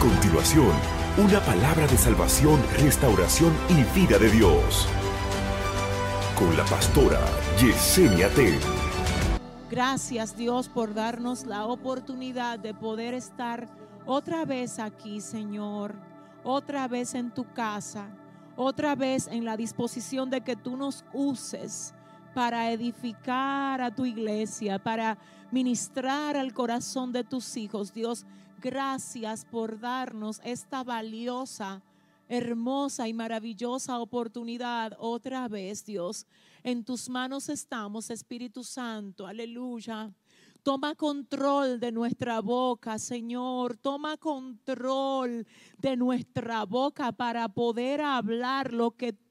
continuación, una palabra de salvación, restauración y vida de Dios. Con la pastora Yesenia Ten. Gracias Dios por darnos la oportunidad de poder estar otra vez aquí, Señor. Otra vez en tu casa. Otra vez en la disposición de que tú nos uses para edificar a tu iglesia, para ministrar al corazón de tus hijos. Dios, gracias por darnos esta valiosa, hermosa y maravillosa oportunidad otra vez, Dios. En tus manos estamos, Espíritu Santo. Aleluya. Toma control de nuestra boca, Señor. Toma control de nuestra boca para poder hablar lo que tú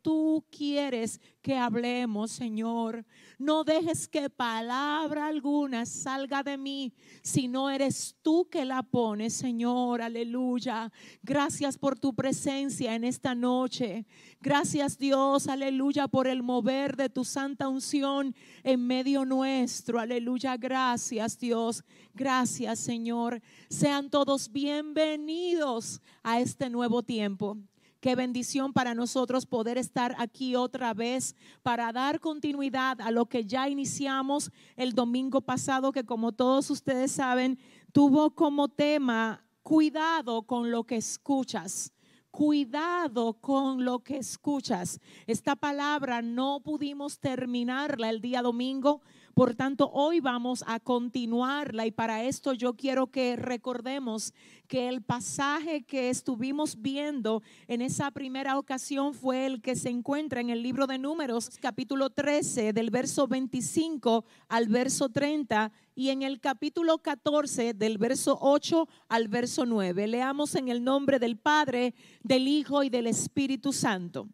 quieres que hablemos, Señor. No dejes que palabra alguna salga de mí si no eres tú que la pones, Señor. Aleluya. Gracias por tu presencia en esta noche. Gracias Dios, aleluya, por el mover de tu santa unción en medio nuestro. Aleluya. Gracias Dios. Gracias Señor. Sean todos bienvenidos a este nuevo tiempo. Qué bendición para nosotros poder estar aquí otra vez para dar continuidad a lo que ya iniciamos el domingo pasado, que como todos ustedes saben, tuvo como tema cuidado con lo que escuchas. Cuidado con lo que escuchas. Esta palabra no pudimos terminarla el día domingo, por tanto hoy vamos a continuarla y para esto yo quiero que recordemos que el pasaje que estuvimos viendo en esa primera ocasión fue el que se encuentra en el libro de números capítulo 13 del verso 25 al verso 30 y en el capítulo 14 del verso 8 al verso 9. Leamos en el nombre del Padre, del Hijo y del Espíritu Santo.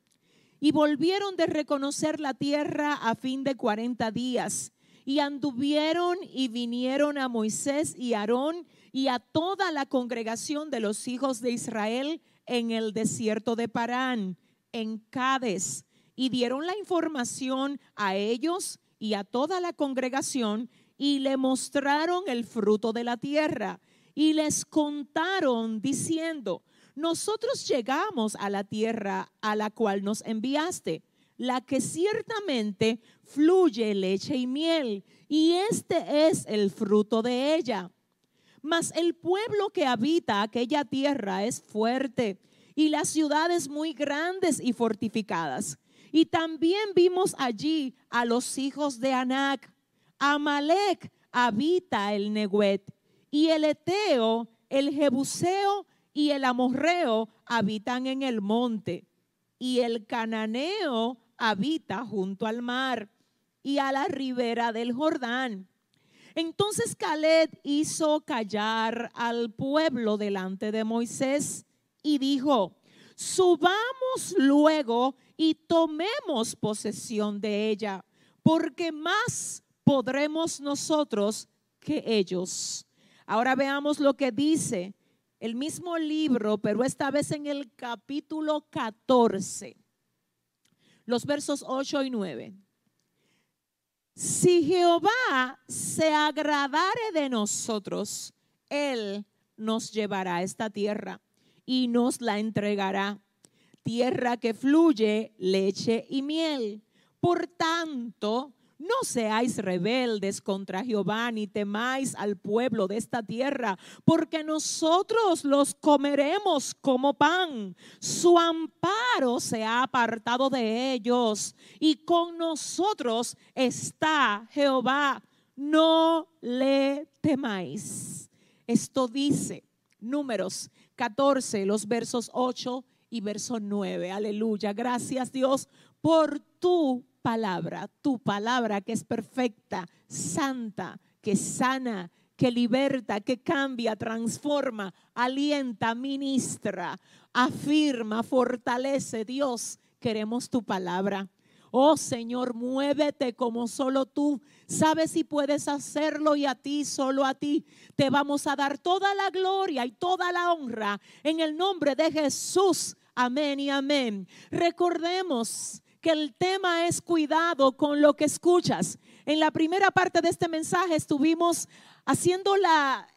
Y volvieron de reconocer la tierra a fin de 40 días. Y anduvieron y vinieron a Moisés y Aarón y a toda la congregación de los hijos de Israel en el desierto de Parán, en Cades, y dieron la información a ellos y a toda la congregación y le mostraron el fruto de la tierra. Y les contaron diciendo, nosotros llegamos a la tierra a la cual nos enviaste, la que ciertamente fluye leche y miel, y este es el fruto de ella. Mas el pueblo que habita aquella tierra es fuerte y las ciudades muy grandes y fortificadas. Y también vimos allí a los hijos de Anac. Amalek habita el Neguet y el Eteo, el Jebuseo y el Amorreo habitan en el monte. Y el Cananeo habita junto al mar y a la ribera del Jordán. Entonces Caleb hizo callar al pueblo delante de Moisés y dijo, subamos luego y tomemos posesión de ella, porque más podremos nosotros que ellos. Ahora veamos lo que dice el mismo libro, pero esta vez en el capítulo 14, los versos 8 y 9. Si Jehová se agradare de nosotros, Él nos llevará a esta tierra y nos la entregará. Tierra que fluye leche y miel. Por tanto, no seáis rebeldes contra Jehová, ni temáis al pueblo de esta tierra, porque nosotros los comeremos como pan. Su amparo se ha apartado de ellos, y con nosotros está Jehová. No le temáis. Esto dice números 14, los versos 8 y verso 9. Aleluya. Gracias Dios por tu palabra, tu palabra que es perfecta, santa, que sana, que liberta, que cambia, transforma, alienta, ministra, afirma, fortalece. Dios, queremos tu palabra. Oh Señor, muévete como solo tú. Sabes si puedes hacerlo y a ti, solo a ti, te vamos a dar toda la gloria y toda la honra en el nombre de Jesús. Amén y amén. Recordemos que el tema es cuidado con lo que escuchas. En la primera parte de este mensaje estuvimos haciendo la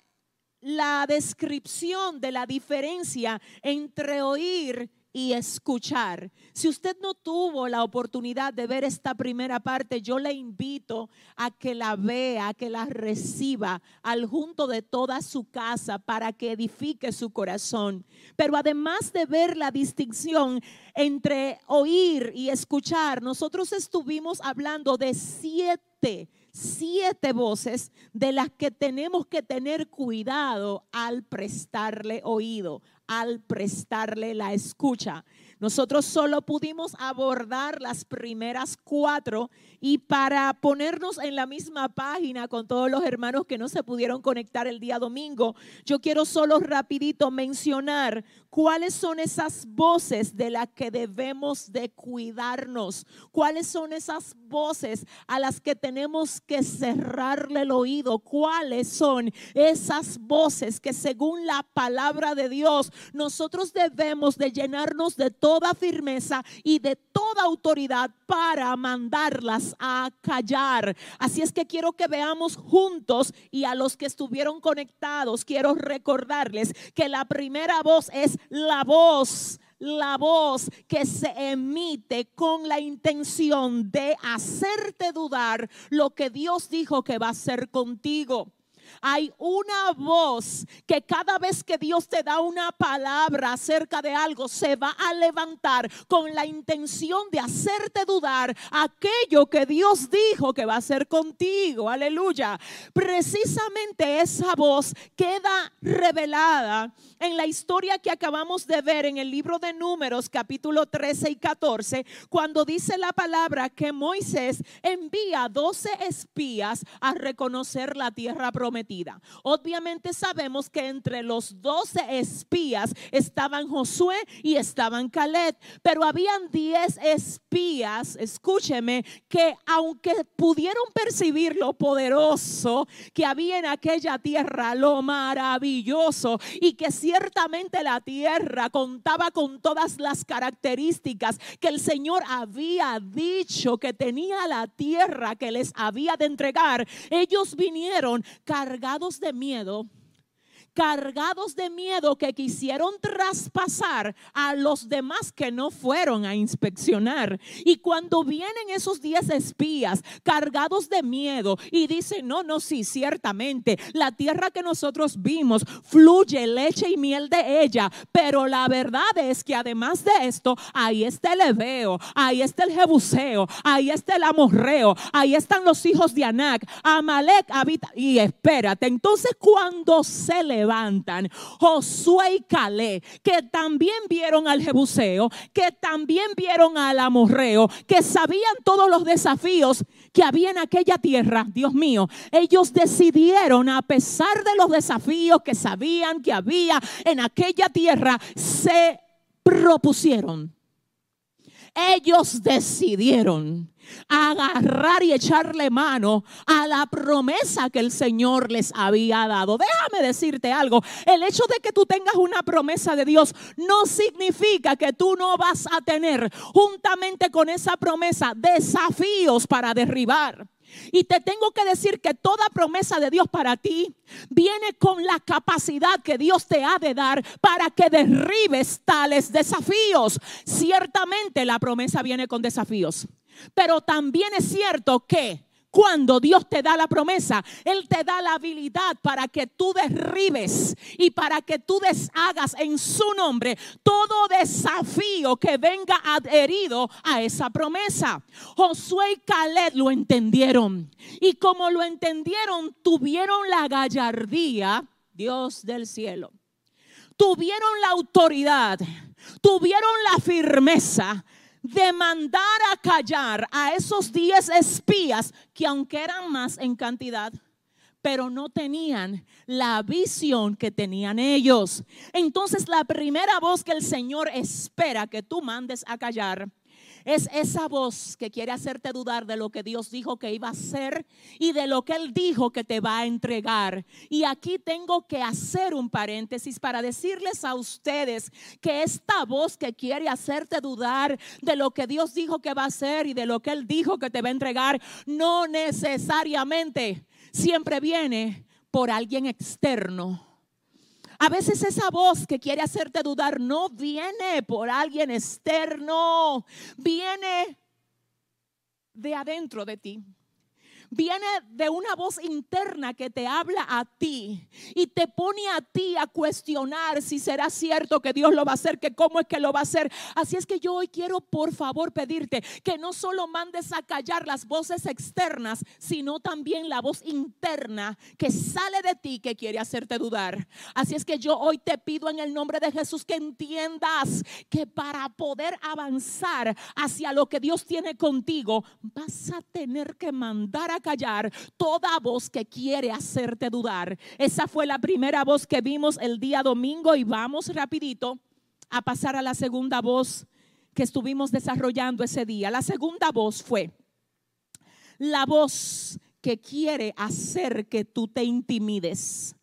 la descripción de la diferencia entre oír y escuchar. Si usted no tuvo la oportunidad de ver esta primera parte, yo le invito a que la vea, a que la reciba al junto de toda su casa para que edifique su corazón. Pero además de ver la distinción entre oír y escuchar, nosotros estuvimos hablando de siete siete voces de las que tenemos que tener cuidado al prestarle oído, al prestarle la escucha. Nosotros solo pudimos abordar las primeras cuatro y para ponernos en la misma página con todos los hermanos que no se pudieron conectar el día domingo, yo quiero solo rapidito mencionar cuáles son esas voces de las que debemos de cuidarnos, cuáles son esas voces a las que tenemos que cerrarle el oído, cuáles son esas voces que según la palabra de Dios nosotros debemos de llenarnos de toda firmeza y de toda autoridad para mandarlas a callar. Así es que quiero que veamos juntos y a los que estuvieron conectados, quiero recordarles que la primera voz es la voz la voz que se emite con la intención de hacerte dudar lo que Dios dijo que va a hacer contigo. Hay una voz que cada vez que Dios te da una palabra acerca de algo, se va a levantar con la intención de hacerte dudar aquello que Dios dijo que va a hacer contigo. Aleluya. Precisamente esa voz queda revelada en la historia que acabamos de ver en el libro de Números capítulo 13 y 14, cuando dice la palabra que Moisés envía 12 espías a reconocer la tierra prometida. Obviamente sabemos que entre los 12 espías estaban Josué y estaban Caleb, pero habían 10 espías, escúcheme, que aunque pudieron percibir lo poderoso que había en aquella tierra, lo maravilloso y que ciertamente la tierra contaba con todas las características que el Señor había dicho que tenía la tierra que les había de entregar. Ellos vinieron cargados de miedo cargados de miedo que quisieron traspasar a los demás que no fueron a inspeccionar. Y cuando vienen esos diez espías cargados de miedo y dicen, no, no, sí, ciertamente, la tierra que nosotros vimos fluye leche y miel de ella, pero la verdad es que además de esto, ahí está el Ebeo, ahí está el Jebuseo, ahí está el Amorreo, ahí están los hijos de Anac, Amalek habita, y espérate, entonces cuando se le Josué y Calé, que también vieron al Jebuseo, que también vieron al Amorreo, que sabían todos los desafíos que había en aquella tierra. Dios mío, ellos decidieron, a pesar de los desafíos que sabían que había en aquella tierra, se propusieron. Ellos decidieron agarrar y echarle mano a la promesa que el Señor les había dado. Déjame decirte algo, el hecho de que tú tengas una promesa de Dios no significa que tú no vas a tener juntamente con esa promesa desafíos para derribar. Y te tengo que decir que toda promesa de Dios para ti viene con la capacidad que Dios te ha de dar para que derribes tales desafíos. Ciertamente la promesa viene con desafíos. Pero también es cierto que cuando Dios te da la promesa, Él te da la habilidad para que tú derribes y para que tú deshagas en su nombre todo desafío que venga adherido a esa promesa. Josué y Caleb lo entendieron. Y como lo entendieron, tuvieron la gallardía, Dios del cielo. Tuvieron la autoridad, tuvieron la firmeza de mandar a callar a esos diez espías que aunque eran más en cantidad, pero no tenían la visión que tenían ellos. Entonces la primera voz que el Señor espera que tú mandes a callar es esa voz que quiere hacerte dudar de lo que Dios dijo que iba a hacer y de lo que Él dijo que te va a entregar. Y aquí tengo que hacer un paréntesis para decirles a ustedes que esta voz que quiere hacerte dudar de lo que Dios dijo que va a hacer y de lo que Él dijo que te va a entregar, no necesariamente siempre viene por alguien externo A veces esa voz que quiere hacerte dudar no viene por alguien externo, viene de adentro de ti viene de una voz interna que te habla a ti y te pone a ti a cuestionar si será cierto que Dios lo va a hacer, que cómo es que lo va a hacer. Así es que yo hoy quiero por favor pedirte que no solo mandes a callar las voces externas, sino también la voz interna que sale de ti que quiere hacerte dudar. Así es que yo hoy te pido en el nombre de Jesús que entiendas que para poder avanzar hacia lo que Dios tiene contigo, vas a tener que mandar a callar toda voz que quiere hacerte dudar. Esa fue la primera voz que vimos el día domingo y vamos rapidito a pasar a la segunda voz que estuvimos desarrollando ese día. La segunda voz fue la voz que quiere hacer que tú te intimides.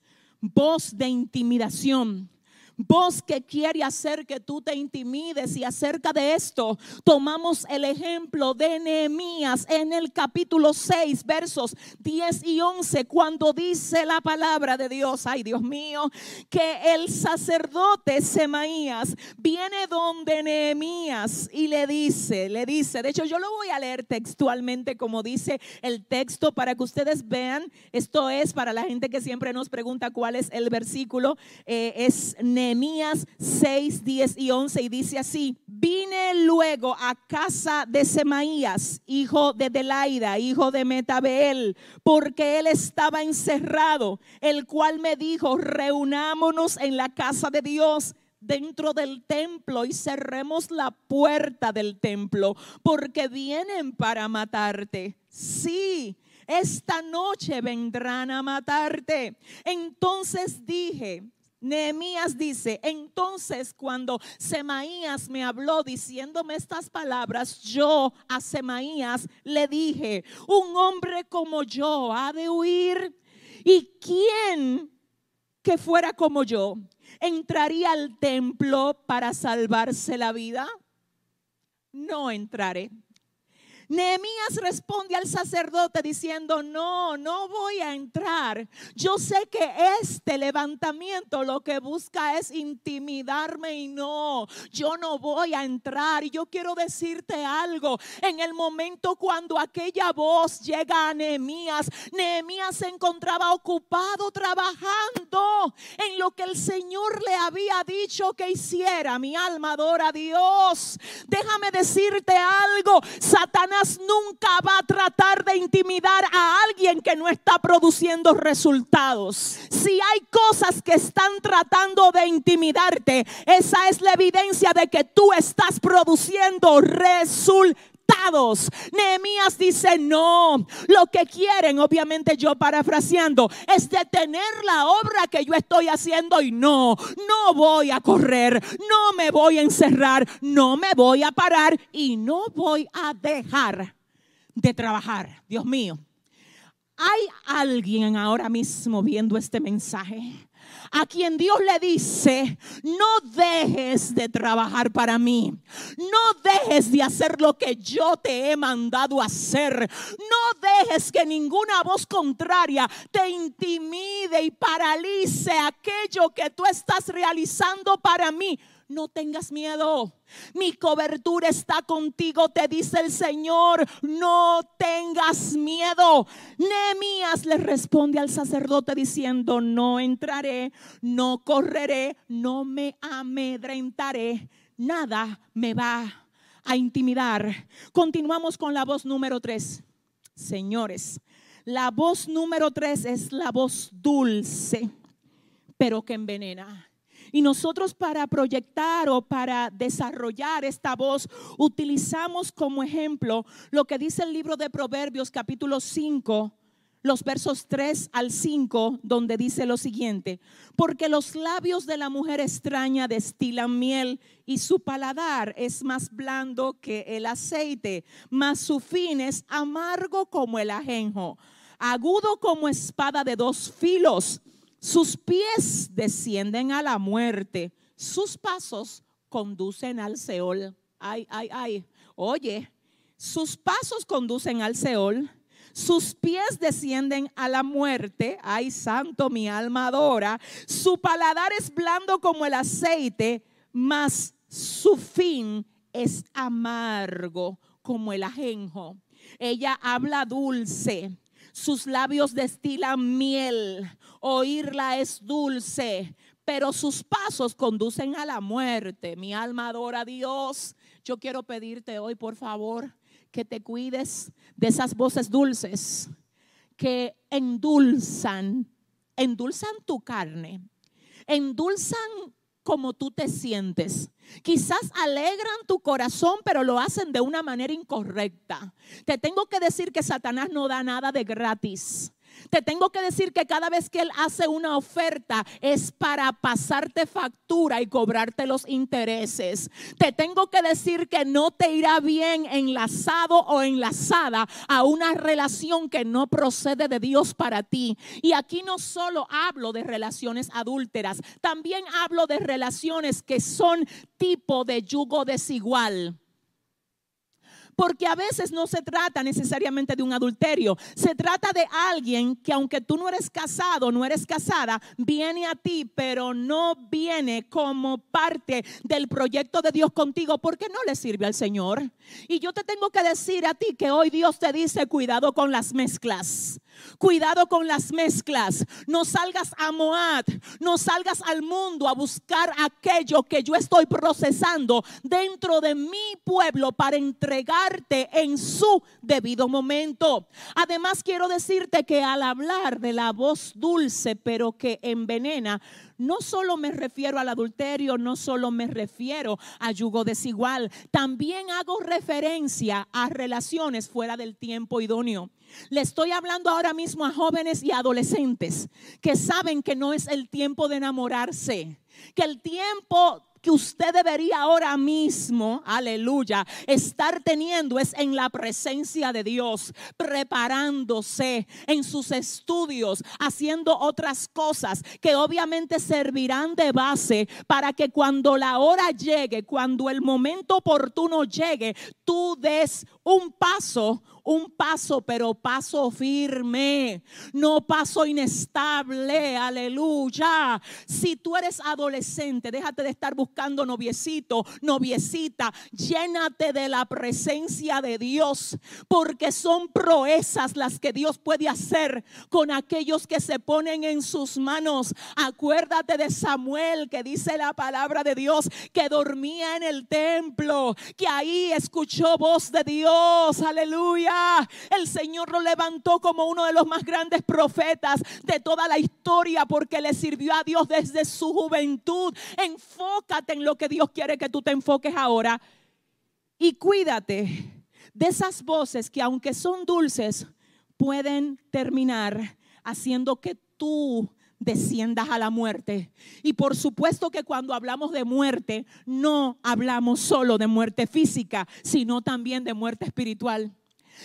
Voz de intimidación voz que quiere hacer que tú te intimides. Y acerca de esto, tomamos el ejemplo de Nehemías en el capítulo 6, versos 10 y 11, cuando dice la palabra de Dios, ay Dios mío, que el sacerdote Semaías viene donde Nehemías y le dice, le dice, de hecho yo lo voy a leer textualmente como dice el texto para que ustedes vean, esto es para la gente que siempre nos pregunta cuál es el versículo, eh, es Nehemías Nehemías 6, 10 y 11 y dice así, vine luego a casa de Semaías, hijo de Delaida, hijo de Metabeel, porque él estaba encerrado, el cual me dijo, reunámonos en la casa de Dios dentro del templo y cerremos la puerta del templo, porque vienen para matarte. Sí, esta noche vendrán a matarte. Entonces dije, Nehemías dice, entonces cuando Semaías me habló diciéndome estas palabras, yo a Semaías le dije, un hombre como yo ha de huir. ¿Y quién que fuera como yo entraría al templo para salvarse la vida? No entraré. Nehemías responde al sacerdote diciendo, no, no voy a entrar. Yo sé que este levantamiento lo que busca es intimidarme y no, yo no voy a entrar. Y yo quiero decirte algo, en el momento cuando aquella voz llega a Nehemías, Nehemías se encontraba ocupado trabajando en lo que el Señor le había dicho que hiciera. Mi alma adora a Dios. Déjame decirte algo, Satanás nunca va a tratar de intimidar a alguien que no está produciendo resultados. Si hay cosas que están tratando de intimidarte, esa es la evidencia de que tú estás produciendo resultados. Nehemías dice, no, lo que quieren, obviamente yo parafraseando, es detener la obra que yo estoy haciendo y no, no voy a correr, no me voy a encerrar, no me voy a parar y no voy a dejar de trabajar. Dios mío, hay alguien ahora mismo viendo este mensaje a quien Dios le dice, no dejes de trabajar para mí, no dejes de hacer lo que yo te he mandado hacer, no dejes que ninguna voz contraria te intimide y paralice aquello que tú estás realizando para mí no tengas miedo. Mi cobertura está contigo, te dice el Señor. No tengas miedo. Nehemías le responde al sacerdote diciendo, no entraré, no correré, no me amedrentaré. Nada me va a intimidar. Continuamos con la voz número tres. Señores, la voz número tres es la voz dulce, pero que envenena. Y nosotros para proyectar o para desarrollar esta voz utilizamos como ejemplo lo que dice el libro de Proverbios capítulo 5 los versos 3 al 5, donde dice lo siguiente, porque los labios de la mujer extraña destilan miel y su paladar es más blando que el aceite, mas su fin es amargo como el ajenjo, agudo como espada de dos filos sus pies descienden a la muerte, sus pasos conducen al Seol. Ay, ay, ay. Oye, sus pasos conducen al Seol, sus pies descienden a la muerte. Ay, santo, mi alma adora. Su paladar es blando como el aceite, mas su fin es amargo como el ajenjo. Ella habla dulce. Sus labios destilan miel. Oírla es dulce, pero sus pasos conducen a la muerte. Mi alma adora a Dios. Yo quiero pedirte hoy, por favor, que te cuides de esas voces dulces que endulzan, endulzan tu carne, endulzan como tú te sientes. Quizás alegran tu corazón, pero lo hacen de una manera incorrecta. Te tengo que decir que Satanás no da nada de gratis. Te tengo que decir que cada vez que Él hace una oferta es para pasarte factura y cobrarte los intereses. Te tengo que decir que no te irá bien enlazado o enlazada a una relación que no procede de Dios para ti. Y aquí no solo hablo de relaciones adúlteras, también hablo de relaciones que son tipo de yugo desigual. Porque a veces no se trata necesariamente de un adulterio. Se trata de alguien que aunque tú no eres casado, no eres casada, viene a ti, pero no viene como parte del proyecto de Dios contigo porque no le sirve al Señor. Y yo te tengo que decir a ti que hoy Dios te dice, cuidado con las mezclas. Cuidado con las mezclas. No salgas a Moab, no salgas al mundo a buscar aquello que yo estoy procesando dentro de mi pueblo para entregarte en su debido momento. Además, quiero decirte que al hablar de la voz dulce, pero que envenena, no solo me refiero al adulterio, no solo me refiero a yugo desigual, también hago referencia a relaciones fuera del tiempo idóneo. Le estoy hablando ahora mismo a jóvenes y adolescentes que saben que no es el tiempo de enamorarse, que el tiempo que usted debería ahora mismo, aleluya, estar teniendo es en la presencia de Dios, preparándose en sus estudios, haciendo otras cosas que obviamente servirán de base para que cuando la hora llegue, cuando el momento oportuno llegue, tú des un paso, un paso, pero paso firme, no paso inestable, aleluya. Si tú eres adolescente, déjate de estar buscando noviecito, noviecita, llénate de la presencia de Dios, porque son proezas las que Dios puede hacer con aquellos que se ponen en sus manos. Acuérdate de Samuel que dice la palabra de Dios que dormía en el templo, que ahí escuchó voz de Dios, aleluya el Señor lo levantó como uno de los más grandes profetas de toda la historia porque le sirvió a Dios desde su juventud. Enfócate en lo que Dios quiere que tú te enfoques ahora y cuídate de esas voces que aunque son dulces, pueden terminar haciendo que tú desciendas a la muerte. Y por supuesto que cuando hablamos de muerte, no hablamos solo de muerte física, sino también de muerte espiritual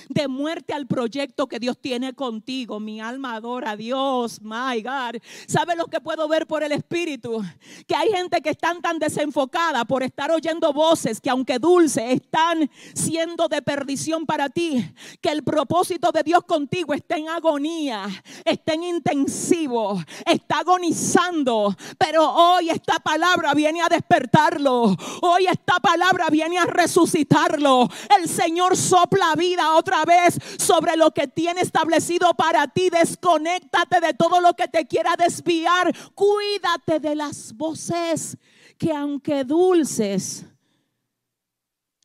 de muerte al proyecto que Dios tiene contigo. Mi alma adora a Dios, my God. ¿Sabe lo que puedo ver por el Espíritu? Que hay gente que están tan desenfocada por estar oyendo voces que aunque dulces están siendo de perdición para ti. Que el propósito de Dios contigo está en agonía, está en intensivo, está agonizando. Pero hoy esta palabra viene a despertarlo. Hoy esta palabra viene a resucitarlo. El Señor sopla vida otra vez sobre lo que tiene establecido para ti. Desconéctate de todo lo que te quiera desviar. Cuídate de las voces que aunque dulces,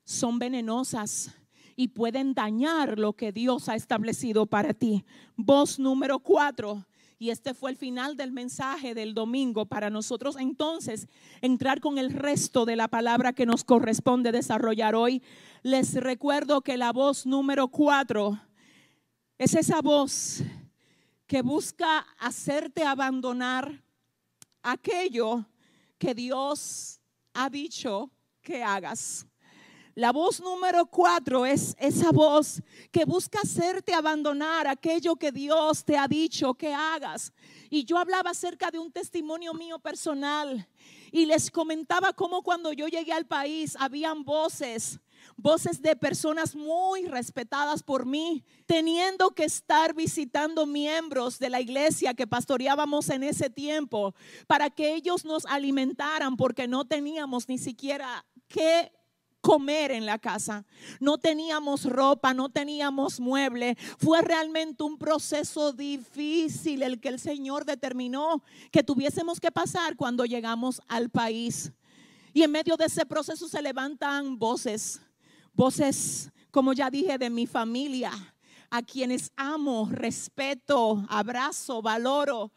son venenosas y pueden dañar lo que Dios ha establecido para ti. Voz número cuatro. Y este fue el final del mensaje del domingo para nosotros entonces entrar con el resto de la palabra que nos corresponde desarrollar hoy. Les recuerdo que la voz número cuatro es esa voz que busca hacerte abandonar aquello que Dios ha dicho que hagas. La voz número cuatro es esa voz que busca hacerte abandonar aquello que Dios te ha dicho que hagas. Y yo hablaba acerca de un testimonio mío personal y les comentaba cómo cuando yo llegué al país habían voces voces de personas muy respetadas por mí, teniendo que estar visitando miembros de la iglesia que pastoreábamos en ese tiempo para que ellos nos alimentaran porque no teníamos ni siquiera que comer en la casa. No teníamos ropa, no teníamos mueble. Fue realmente un proceso difícil el que el Señor determinó que tuviésemos que pasar cuando llegamos al país. Y en medio de ese proceso se levantan voces, voces, como ya dije, de mi familia, a quienes amo, respeto, abrazo, valoro.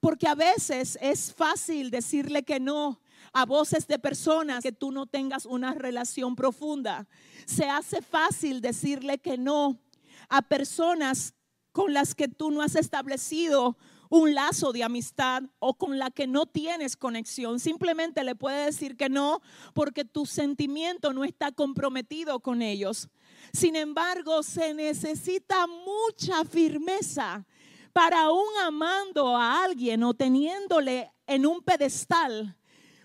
Porque a veces es fácil decirle que no a voces de personas que tú no tengas una relación profunda. Se hace fácil decirle que no a personas con las que tú no has establecido un lazo de amistad o con la que no tienes conexión. Simplemente le puedes decir que no porque tu sentimiento no está comprometido con ellos. Sin embargo, se necesita mucha firmeza para aún amando a alguien o teniéndole en un pedestal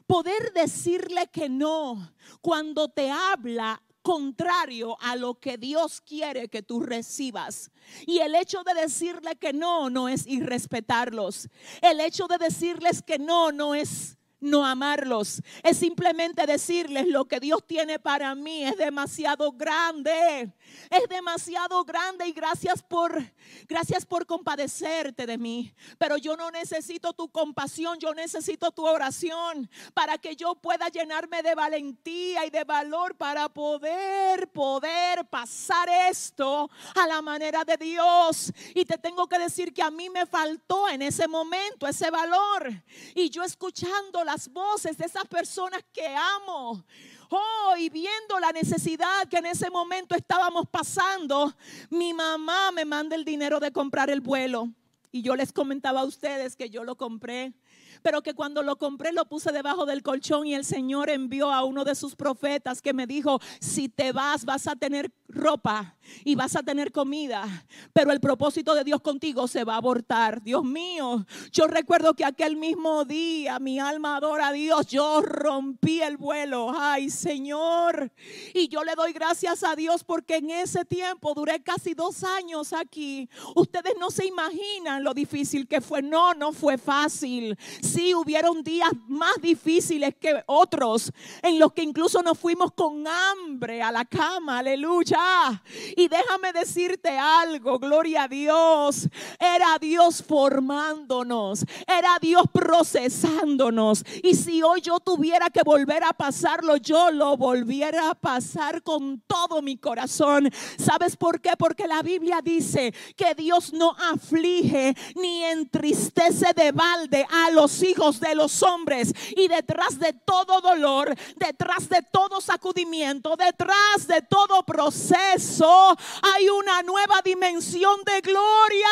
poder decirle que no cuando te habla contrario a lo que Dios quiere que tú recibas. Y el hecho de decirle que no, no es irrespetarlos. El hecho de decirles que no, no es no amarlos. Es simplemente decirles lo que Dios tiene para mí es demasiado grande. Es demasiado grande y gracias por gracias por compadecerte de mí, pero yo no necesito tu compasión, yo necesito tu oración para que yo pueda llenarme de valentía y de valor para poder poder pasar esto a la manera de Dios. Y te tengo que decir que a mí me faltó en ese momento ese valor y yo escuchando las voces de esas personas que amo. Oh, y viendo la necesidad que en ese momento estábamos pasando, mi mamá me manda el dinero de comprar el vuelo. Y yo les comentaba a ustedes que yo lo compré pero que cuando lo compré lo puse debajo del colchón y el Señor envió a uno de sus profetas que me dijo, si te vas vas a tener ropa y vas a tener comida, pero el propósito de Dios contigo se va a abortar. Dios mío, yo recuerdo que aquel mismo día mi alma adora a Dios, yo rompí el vuelo, ay Señor, y yo le doy gracias a Dios porque en ese tiempo duré casi dos años aquí. Ustedes no se imaginan lo difícil que fue, no, no fue fácil sí hubieron días más difíciles que otros, en los que incluso nos fuimos con hambre a la cama, aleluya. Y déjame decirte algo, gloria a Dios, era Dios formándonos, era Dios procesándonos. Y si hoy yo tuviera que volver a pasarlo, yo lo volviera a pasar con todo mi corazón. ¿Sabes por qué? Porque la Biblia dice que Dios no aflige ni entristece de balde a los hijos de los hombres. Y detrás de todo dolor, detrás de todo sacudimiento, detrás de todo proceso, hay una nueva dimensión de gloria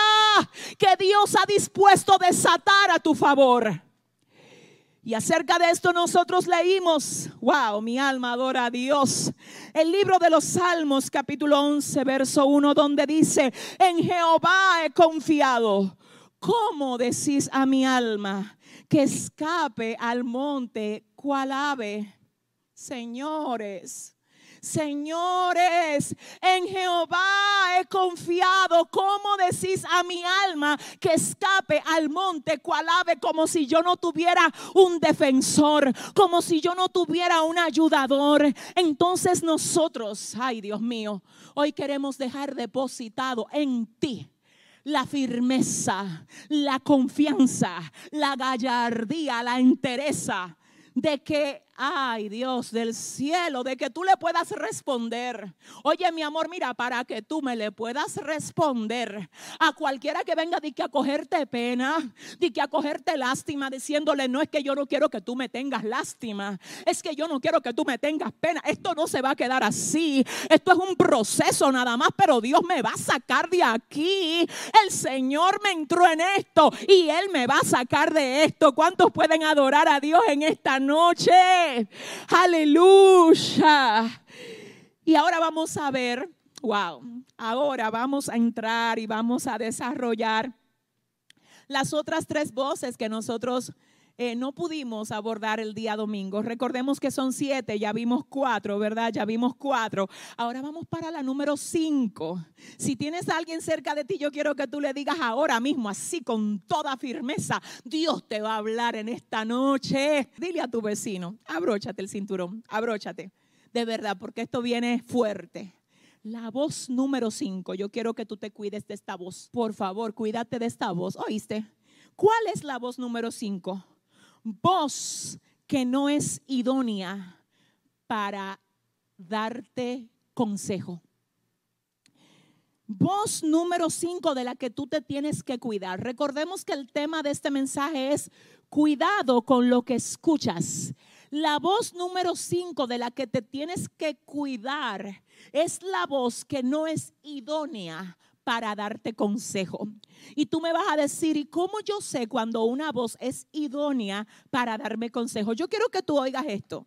que Dios ha dispuesto a desatar a tu favor. Y acerca de esto nosotros leímos, wow, mi alma adora a Dios, el libro de los Salmos capítulo 11, verso 1, donde dice, en Jehová he confiado. ¿Cómo decís a mi alma? Que escape al monte cual ave. Señores, Señores, en Jehová he confiado. ¿Cómo decís a mi alma que escape al monte cual ave como si yo no tuviera un defensor, como si yo no tuviera un ayudador? Entonces nosotros, ay Dios mío, hoy queremos dejar depositado en ti la firmeza, la confianza, la gallardía, la entereza de que Ay, Dios del cielo, de que tú le puedas responder. Oye, mi amor, mira, para que tú me le puedas responder a cualquiera que venga de que acogerte pena, de que acogerte lástima, diciéndole, no es que yo no quiero que tú me tengas lástima, es que yo no quiero que tú me tengas pena. Esto no se va a quedar así. Esto es un proceso nada más, pero Dios me va a sacar de aquí. El Señor me entró en esto y Él me va a sacar de esto. ¿Cuántos pueden adorar a Dios en esta noche? Aleluya. Y ahora vamos a ver, wow, ahora vamos a entrar y vamos a desarrollar las otras tres voces que nosotros eh, no pudimos abordar el día domingo. Recordemos que son siete, ya vimos cuatro, ¿verdad? Ya vimos cuatro. Ahora vamos para la número cinco. Si tienes a alguien cerca de ti, yo quiero que tú le digas ahora mismo, así con toda firmeza, Dios te va a hablar en esta noche. Dile a tu vecino, abróchate el cinturón, abróchate. De verdad, porque esto viene fuerte. La voz número cinco. Yo quiero que tú te cuides de esta voz. Por favor, cuídate de esta voz. ¿Oíste? ¿Cuál es la voz número cinco? Voz que no es idónea para darte consejo. Voz número 5 de la que tú te tienes que cuidar. Recordemos que el tema de este mensaje es cuidado con lo que escuchas. La voz número 5 de la que te tienes que cuidar es la voz que no es idónea para darte consejo. Y tú me vas a decir, ¿y cómo yo sé cuando una voz es idónea para darme consejo? Yo quiero que tú oigas esto.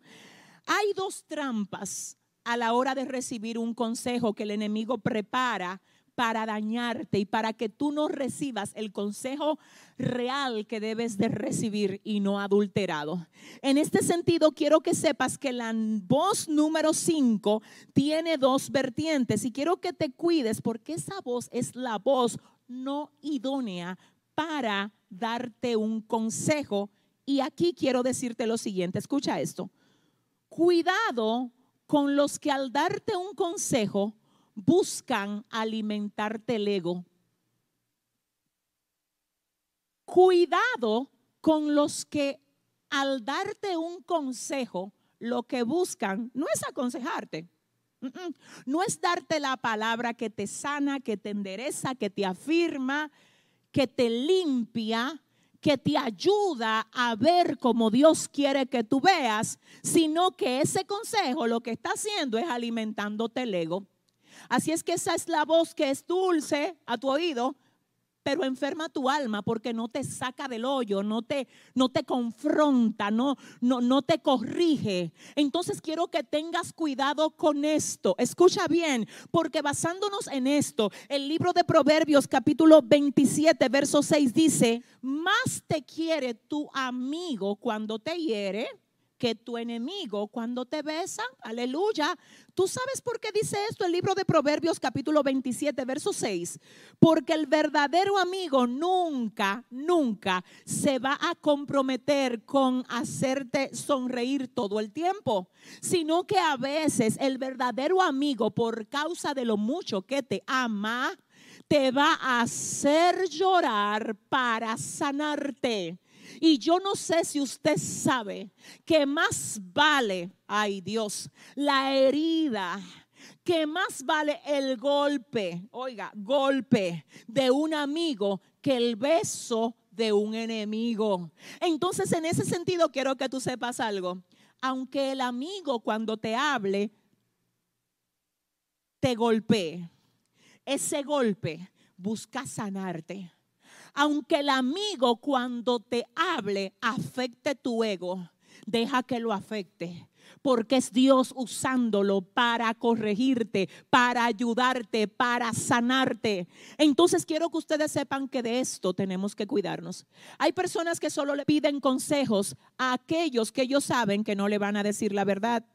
Hay dos trampas a la hora de recibir un consejo que el enemigo prepara para dañarte y para que tú no recibas el consejo real que debes de recibir y no adulterado. En este sentido, quiero que sepas que la voz número 5 tiene dos vertientes y quiero que te cuides porque esa voz es la voz no idónea para darte un consejo. Y aquí quiero decirte lo siguiente, escucha esto. Cuidado con los que al darte un consejo buscan alimentarte el ego. Cuidado con los que al darte un consejo, lo que buscan no es aconsejarte. No es darte la palabra que te sana, que te endereza, que te afirma, que te limpia, que te ayuda a ver como Dios quiere que tú veas, sino que ese consejo lo que está haciendo es alimentándote el ego. Así es que esa es la voz que es dulce a tu oído, pero enferma tu alma porque no te saca del hoyo, no te, no te confronta, no, no, no te corrige. Entonces quiero que tengas cuidado con esto. Escucha bien, porque basándonos en esto, el libro de Proverbios capítulo 27, verso 6 dice, más te quiere tu amigo cuando te hiere que tu enemigo cuando te besa, aleluya. ¿Tú sabes por qué dice esto el libro de Proverbios capítulo 27, verso 6? Porque el verdadero amigo nunca, nunca se va a comprometer con hacerte sonreír todo el tiempo, sino que a veces el verdadero amigo, por causa de lo mucho que te ama, te va a hacer llorar para sanarte. Y yo no sé si usted sabe que más vale, ay Dios, la herida que más vale el golpe, oiga, golpe de un amigo que el beso de un enemigo. Entonces, en ese sentido, quiero que tú sepas algo. Aunque el amigo cuando te hable, te golpee, ese golpe busca sanarte aunque el amigo cuando te hable afecte tu ego, deja que lo afecte. Porque es Dios usándolo para corregirte, para ayudarte, para sanarte. Entonces quiero que ustedes sepan que de esto tenemos que cuidarnos. Hay personas que solo le piden consejos a aquellos que ellos saben que no le van a decir la verdad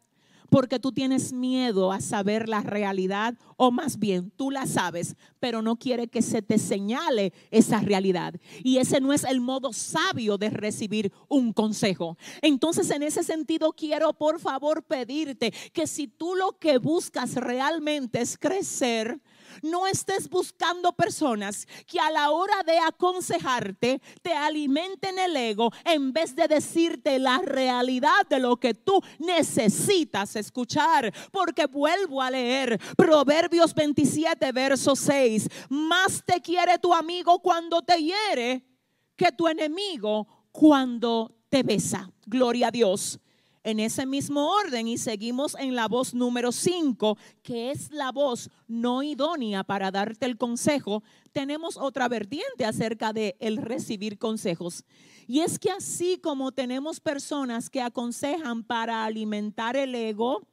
porque tú tienes miedo a saber la realidad o más bien tú la sabes, pero no quiere que se te señale esa realidad. Y ese no es el modo sabio de recibir un consejo. Entonces en ese sentido quiero por favor pedirte que si tú lo que buscas realmente es crecer, no estés buscando personas que a la hora de aconsejarte te alimenten el ego en vez de decirte la realidad de lo que tú necesitas escuchar. Porque vuelvo a leer Proverbios 27, verso 6. Más te quiere tu amigo cuando te hiere que tu enemigo cuando te besa. Gloria a Dios en ese mismo orden y seguimos en la voz número 5, que es la voz no idónea para darte el consejo, tenemos otra vertiente acerca de el recibir consejos. Y es que así como tenemos personas que aconsejan para alimentar el ego,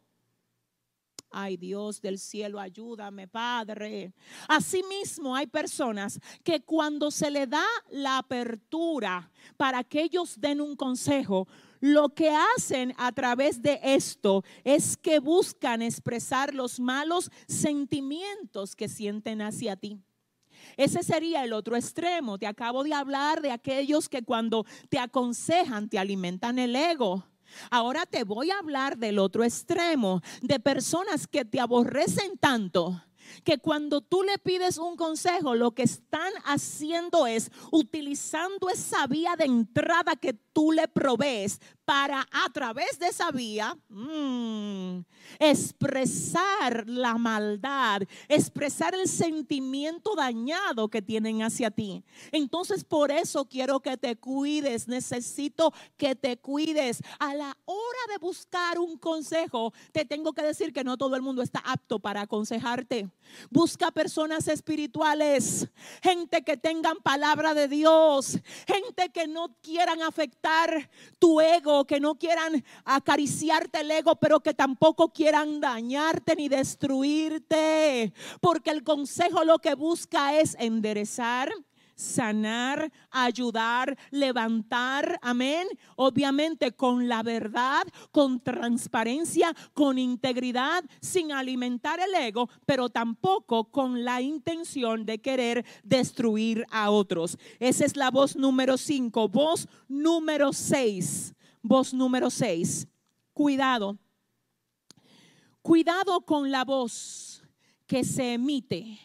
Ay Dios del cielo, ayúdame, Padre. Asimismo, hay personas que cuando se le da la apertura para que ellos den un consejo, lo que hacen a través de esto es que buscan expresar los malos sentimientos que sienten hacia ti. Ese sería el otro extremo. Te acabo de hablar de aquellos que cuando te aconsejan te alimentan el ego. Ahora te voy a hablar del otro extremo, de personas que te aborrecen tanto que cuando tú le pides un consejo, lo que están haciendo es utilizando esa vía de entrada que tú le provees para a través de esa vía mm, expresar la maldad, expresar el sentimiento dañado que tienen hacia ti. Entonces por eso quiero que te cuides, necesito que te cuides. A la hora de buscar un consejo, te tengo que decir que no todo el mundo está apto para aconsejarte. Busca personas espirituales, gente que tengan palabra de Dios, gente que no quieran afectar tu ego que no quieran acariciarte el ego, pero que tampoco quieran dañarte ni destruirte. Porque el consejo lo que busca es enderezar, sanar, ayudar, levantar, amén. Obviamente con la verdad, con transparencia, con integridad, sin alimentar el ego, pero tampoco con la intención de querer destruir a otros. Esa es la voz número 5. Voz número 6 voz número 6. Cuidado. Cuidado con la voz que se emite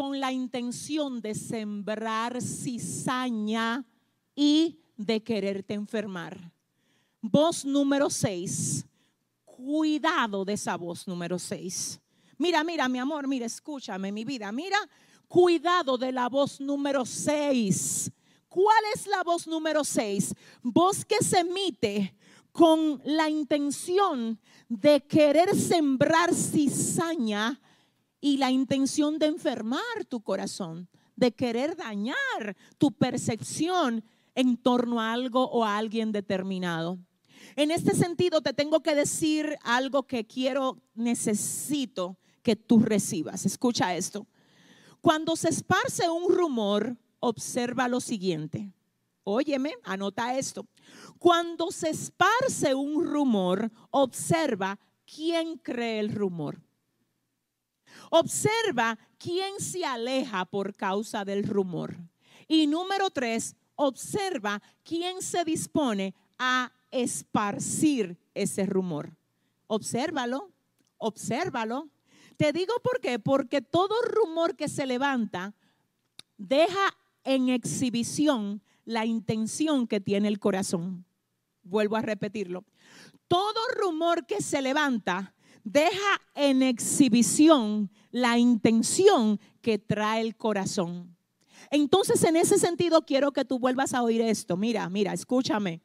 con la intención de sembrar cizaña y de quererte enfermar. Voz número 6. Cuidado de esa voz número 6. Mira, mira, mi amor, mira, escúchame, mi vida. Mira, cuidado de la voz número 6 ¿Cuál es la voz número 6? Voz que se emite con la intención de querer sembrar cizaña y la intención de enfermar tu corazón, de querer dañar tu percepción en torno a algo o a alguien determinado. En este sentido, te tengo que decir algo que quiero, necesito que tú recibas. Escucha esto. Cuando se esparce un rumor, observa lo siguiente. Óyeme, anota esto. Cuando se esparce un rumor, observa quién cree el rumor. Observa quién se aleja por causa del rumor. Y número tres, observa quién se dispone a esparcir ese rumor. Obsérvalo, obsérvalo. Te digo por qué, porque todo rumor que se levanta deja en exhibición la intención que tiene el corazón. Vuelvo a repetirlo. Todo rumor que se levanta deja en exhibición la intención que trae el corazón. Entonces, en ese sentido, quiero que tú vuelvas a oír esto. Mira, mira, escúchame.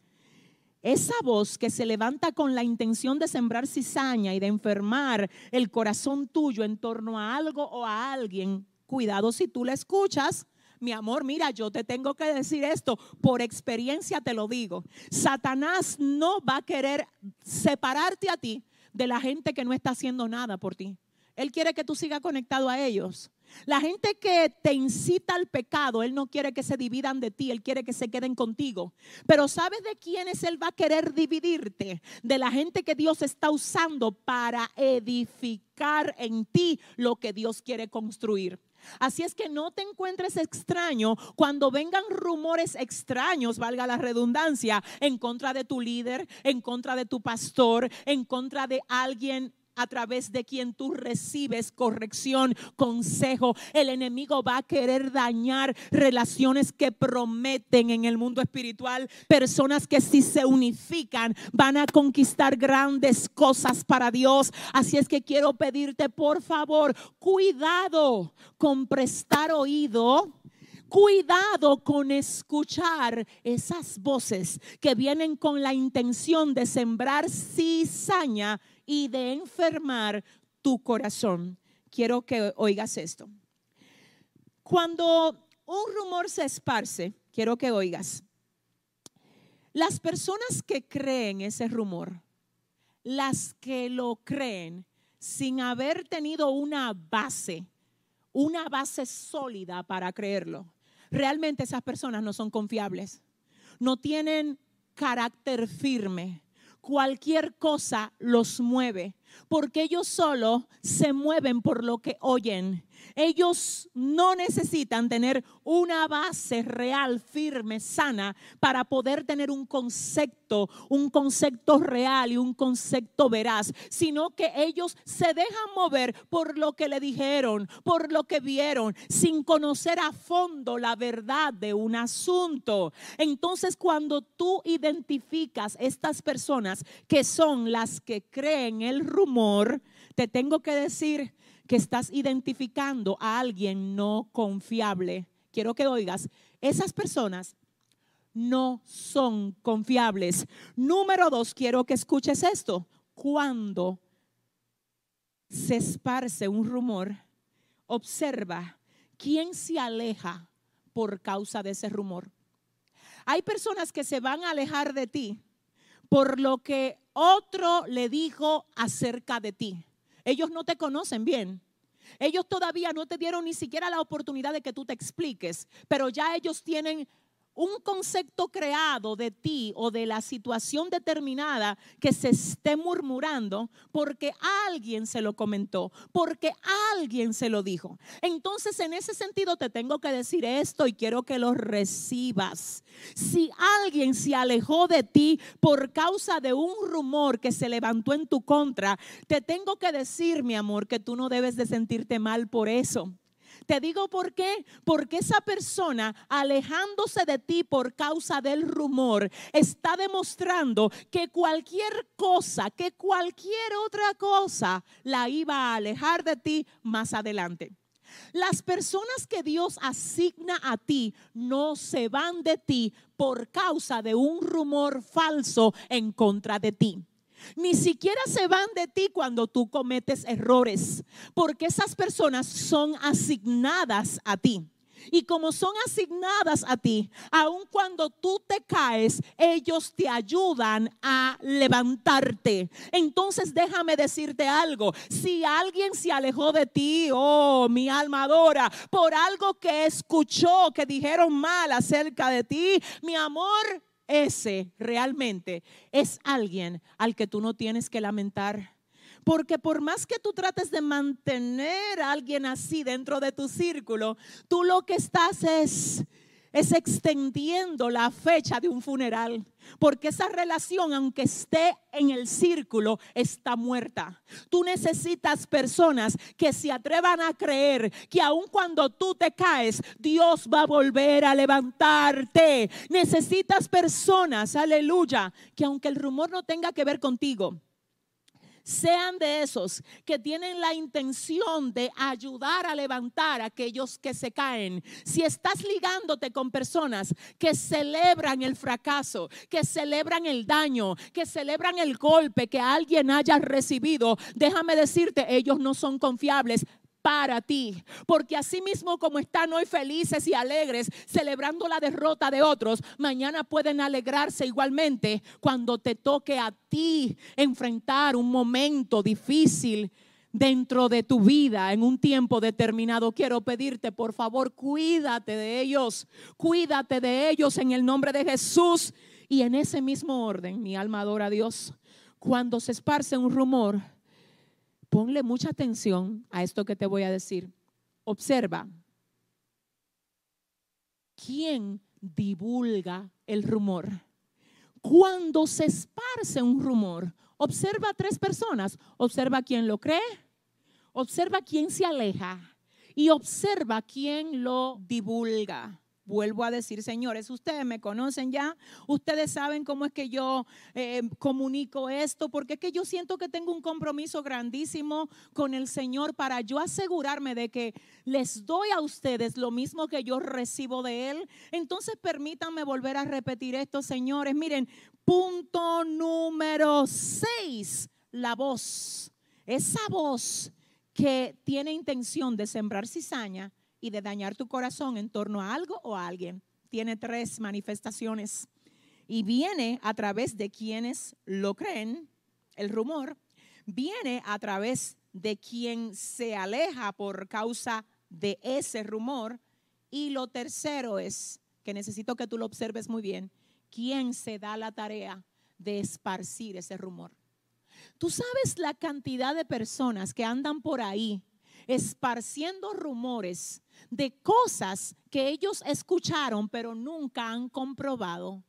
Esa voz que se levanta con la intención de sembrar cizaña y de enfermar el corazón tuyo en torno a algo o a alguien, cuidado si tú la escuchas, mi amor, mira, yo te tengo que decir esto, por experiencia te lo digo. Satanás no va a querer separarte a ti de la gente que no está haciendo nada por ti. Él quiere que tú sigas conectado a ellos. La gente que te incita al pecado, Él no quiere que se dividan de ti, Él quiere que se queden contigo. Pero ¿sabes de quiénes Él va a querer dividirte? De la gente que Dios está usando para edificar en ti lo que Dios quiere construir. Así es que no te encuentres extraño cuando vengan rumores extraños, valga la redundancia, en contra de tu líder, en contra de tu pastor, en contra de alguien a través de quien tú recibes corrección, consejo. El enemigo va a querer dañar relaciones que prometen en el mundo espiritual, personas que si se unifican van a conquistar grandes cosas para Dios. Así es que quiero pedirte, por favor, cuidado con prestar oído cuidado con escuchar esas voces que vienen con la intención de sembrar cizaña y de enfermar tu corazón. Quiero que oigas esto. Cuando un rumor se esparce, quiero que oigas, las personas que creen ese rumor, las que lo creen, sin haber tenido una base, una base sólida para creerlo, realmente esas personas no son confiables, no tienen carácter firme. Cualquier cosa los mueve, porque ellos solo se mueven por lo que oyen ellos no necesitan tener una base real, firme, sana, para poder tener un concepto, un concepto real y un concepto veraz, sino que ellos se dejan mover por lo que le dijeron, por lo que vieron, sin conocer a fondo la verdad de un asunto. Entonces, cuando tú identificas estas personas que son las que creen el rumor, te tengo que decir que estás identificando a alguien no confiable. Quiero que oigas, esas personas no son confiables. Número dos, quiero que escuches esto. Cuando se esparce un rumor, observa quién se aleja por causa de ese rumor. Hay personas que se van a alejar de ti por lo que otro le dijo acerca de ti. Ellos no te conocen bien. Ellos todavía no te dieron ni siquiera la oportunidad de que tú te expliques, pero ya ellos tienen un concepto creado de ti o de la situación determinada que se esté murmurando porque alguien se lo comentó, porque alguien se lo dijo. Entonces, en ese sentido te tengo que decir esto y quiero que lo recibas. Si alguien se alejó de ti por causa de un rumor que se levantó en tu contra, te tengo que decir, mi amor, que tú no debes de sentirte mal por eso. Te digo por qué. Porque esa persona alejándose de ti por causa del rumor está demostrando que cualquier cosa, que cualquier otra cosa la iba a alejar de ti más adelante. Las personas que Dios asigna a ti no se van de ti por causa de un rumor falso en contra de ti. Ni siquiera se van de ti cuando tú cometes errores, porque esas personas son asignadas a ti. Y como son asignadas a ti, aun cuando tú te caes, ellos te ayudan a levantarte. Entonces déjame decirte algo. Si alguien se alejó de ti, oh, mi alma adora, por algo que escuchó, que dijeron mal acerca de ti, mi amor, ese realmente es alguien al que tú no tienes que lamentar. Porque por más que tú trates de mantener a alguien así dentro de tu círculo, tú lo que estás es es extendiendo la fecha de un funeral. Porque esa relación, aunque esté en el círculo, está muerta. Tú necesitas personas que se atrevan a creer que aun cuando tú te caes, Dios va a volver a levantarte. Necesitas personas, aleluya, que aunque el rumor no tenga que ver contigo, sean de esos que tienen la intención de ayudar a levantar a aquellos que se caen. Si estás ligándote con personas que celebran el fracaso, que celebran el daño, que celebran el golpe que alguien haya recibido, déjame decirte, ellos no son confiables para ti. Porque así mismo como están hoy felices y alegres celebrando la derrota de otros, mañana pueden alegrarse igualmente cuando te toque a ti enfrentar un momento difícil dentro de tu vida en un tiempo determinado. Quiero pedirte, por favor, cuídate de ellos, cuídate de ellos en el nombre de Jesús. Y en ese mismo orden, mi alma adora a Dios. Cuando se esparce un rumor, ponle mucha atención a esto que te voy a decir. Observa. ¿Quién divulga el rumor? Cuando se esparce un rumor, observa a tres personas. Observa quién lo cree, observa quién se aleja y observa quién lo divulga. Vuelvo a decir, señores, ustedes me conocen ya, ustedes saben cómo es que yo eh, comunico esto, porque es que yo siento que tengo un compromiso grandísimo con el Señor para yo asegurarme de que les doy a ustedes lo mismo que yo recibo de Él. Entonces permítanme volver a repetir esto, señores. Miren, punto número seis, la voz. Esa voz que tiene intención de sembrar cizaña y de dañar tu corazón en torno a algo o a alguien. Tiene tres manifestaciones y viene a través de quienes lo creen, el rumor, viene a través de quien se aleja por causa de ese rumor. Y lo tercero es, que necesito que tú lo observes muy bien, quién se da la tarea de esparcir ese rumor. Tú sabes la cantidad de personas que andan por ahí esparciendo rumores de cosas que ellos escucharon pero nunca han comprobado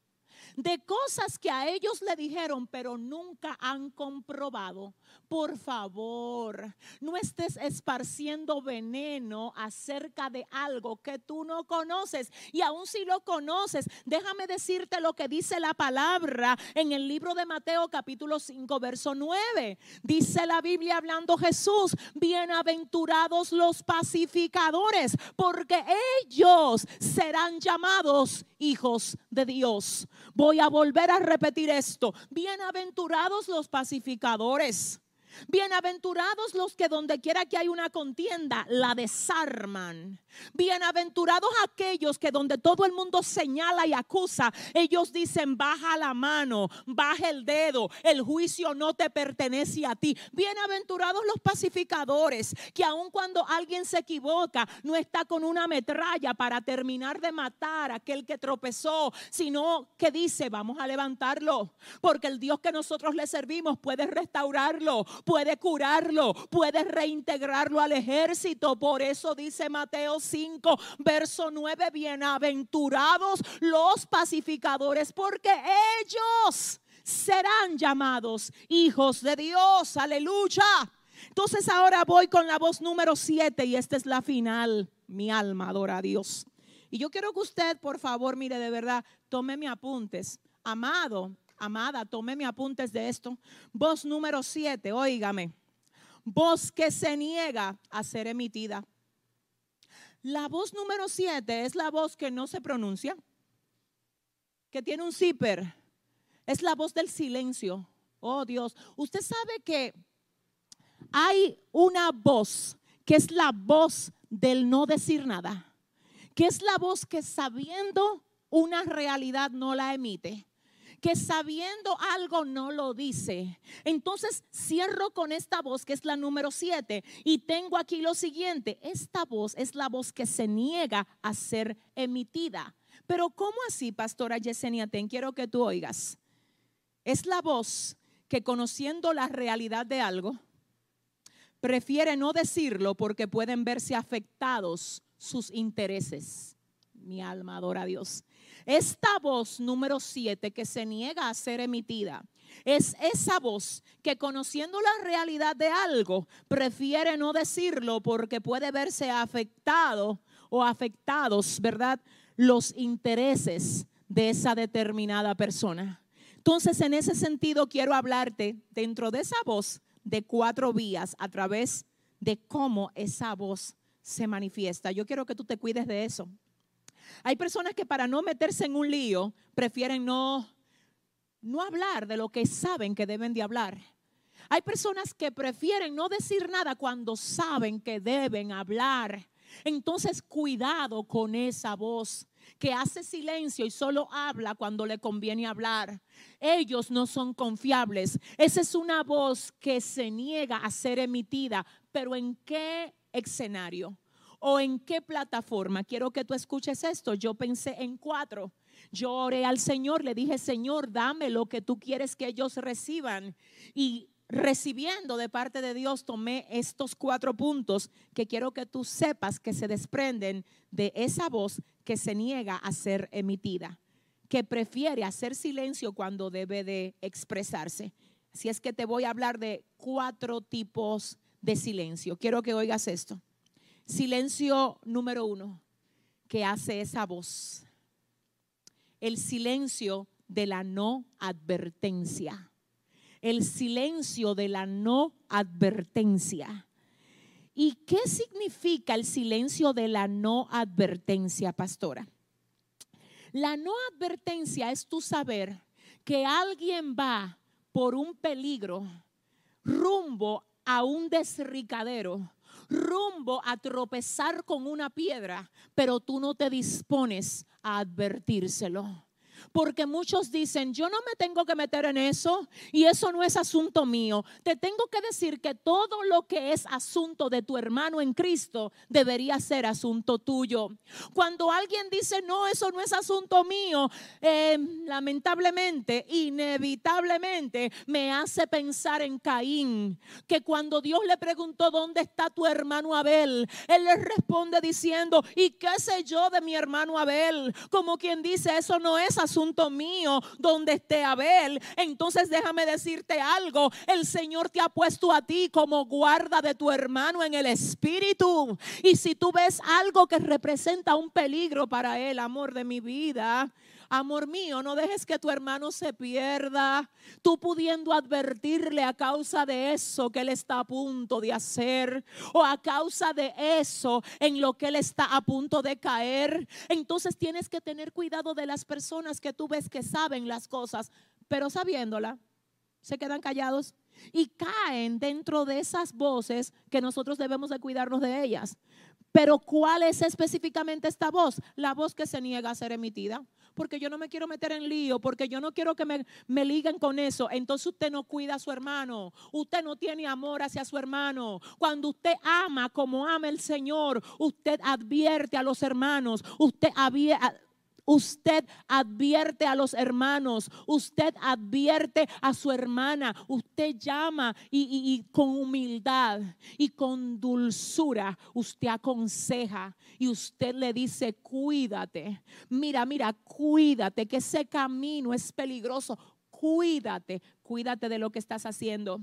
de cosas que a ellos le dijeron, pero nunca han comprobado. Por favor, no estés esparciendo veneno acerca de algo que tú no conoces. Y aun si lo conoces, déjame decirte lo que dice la palabra en el libro de Mateo capítulo 5, verso 9. Dice la Biblia hablando Jesús, bienaventurados los pacificadores, porque ellos serán llamados hijos de Dios. A volver a repetir esto. Bienaventurados los pacificadores. Bienaventurados los que donde quiera que hay una contienda la desarman. Bienaventurados aquellos que donde todo el mundo señala y acusa, ellos dicen, baja la mano, baja el dedo, el juicio no te pertenece a ti. Bienaventurados los pacificadores, que aun cuando alguien se equivoca, no está con una metralla para terminar de matar a aquel que tropezó, sino que dice, vamos a levantarlo, porque el Dios que nosotros le servimos puede restaurarlo, puede curarlo, puede reintegrarlo al ejército. Por eso dice Mateo 5, verso 9, bienaventurados los pacificadores, porque ellos serán llamados hijos de Dios. Aleluya. Entonces ahora voy con la voz número 7 y esta es la final. Mi alma adora a Dios. Y yo quiero que usted, por favor, mire de verdad, tome mis apuntes. Amado, amada, tome mis apuntes de esto. Voz número 7, óigame. Voz que se niega a ser emitida. La voz número 7 es la voz que no se pronuncia, que tiene un zipper. Es la voz del silencio. Oh Dios, usted sabe que hay una voz que es la voz del no decir nada, que es la voz que sabiendo una realidad no la emite que sabiendo algo no lo dice. Entonces cierro con esta voz que es la número 7 y tengo aquí lo siguiente. Esta voz es la voz que se niega a ser emitida. Pero ¿cómo así, pastora Yesenia Ten? Quiero que tú oigas. Es la voz que conociendo la realidad de algo, prefiere no decirlo porque pueden verse afectados sus intereses. Mi alma adora a Dios. Esta voz número siete que se niega a ser emitida es esa voz que conociendo la realidad de algo prefiere no decirlo porque puede verse afectado o afectados, ¿verdad? Los intereses de esa determinada persona. Entonces, en ese sentido, quiero hablarte dentro de esa voz de cuatro vías a través de cómo esa voz se manifiesta. Yo quiero que tú te cuides de eso. Hay personas que para no meterse en un lío prefieren no, no hablar de lo que saben que deben de hablar. Hay personas que prefieren no decir nada cuando saben que deben hablar. Entonces, cuidado con esa voz que hace silencio y solo habla cuando le conviene hablar. Ellos no son confiables. Esa es una voz que se niega a ser emitida. Pero ¿en qué escenario? O en qué plataforma. Quiero que tú escuches esto. Yo pensé en cuatro. Yo oré al Señor, le dije, Señor, dame lo que tú quieres que ellos reciban. Y recibiendo de parte de Dios, tomé estos cuatro puntos que quiero que tú sepas que se desprenden de esa voz que se niega a ser emitida, que prefiere hacer silencio cuando debe de expresarse. Así es que te voy a hablar de cuatro tipos de silencio. Quiero que oigas esto. Silencio número uno que hace esa voz. El silencio de la no advertencia. El silencio de la no advertencia. ¿Y qué significa el silencio de la no advertencia, pastora? La no advertencia es tu saber que alguien va por un peligro rumbo a un desricadero rumbo a tropezar con una piedra, pero tú no te dispones a advertírselo. Porque muchos dicen, yo no me tengo que meter en eso y eso no es asunto mío. Te tengo que decir que todo lo que es asunto de tu hermano en Cristo debería ser asunto tuyo. Cuando alguien dice, no, eso no es asunto mío, eh, lamentablemente, inevitablemente, me hace pensar en Caín, que cuando Dios le preguntó, ¿dónde está tu hermano Abel? Él le responde diciendo, ¿y qué sé yo de mi hermano Abel? Como quien dice, eso no es asunto mío donde esté Abel. Entonces déjame decirte algo, el Señor te ha puesto a ti como guarda de tu hermano en el espíritu. Y si tú ves algo que representa un peligro para él, amor de mi vida, Amor mío, no dejes que tu hermano se pierda, tú pudiendo advertirle a causa de eso que él está a punto de hacer o a causa de eso en lo que él está a punto de caer. Entonces tienes que tener cuidado de las personas que tú ves que saben las cosas, pero sabiéndola, se quedan callados y caen dentro de esas voces que nosotros debemos de cuidarnos de ellas. Pero ¿cuál es específicamente esta voz? La voz que se niega a ser emitida porque yo no me quiero meter en lío, porque yo no quiero que me, me liguen con eso. Entonces usted no cuida a su hermano, usted no tiene amor hacia su hermano. Cuando usted ama como ama el Señor, usted advierte a los hermanos, usted Usted advierte a los hermanos, usted advierte a su hermana, usted llama y, con humildad y con dulzura, usted aconseja y usted le dice, cuídate, mira, mira, cuídate, que ese camino es peligroso, cuídate, cuídate de lo que estás haciendo.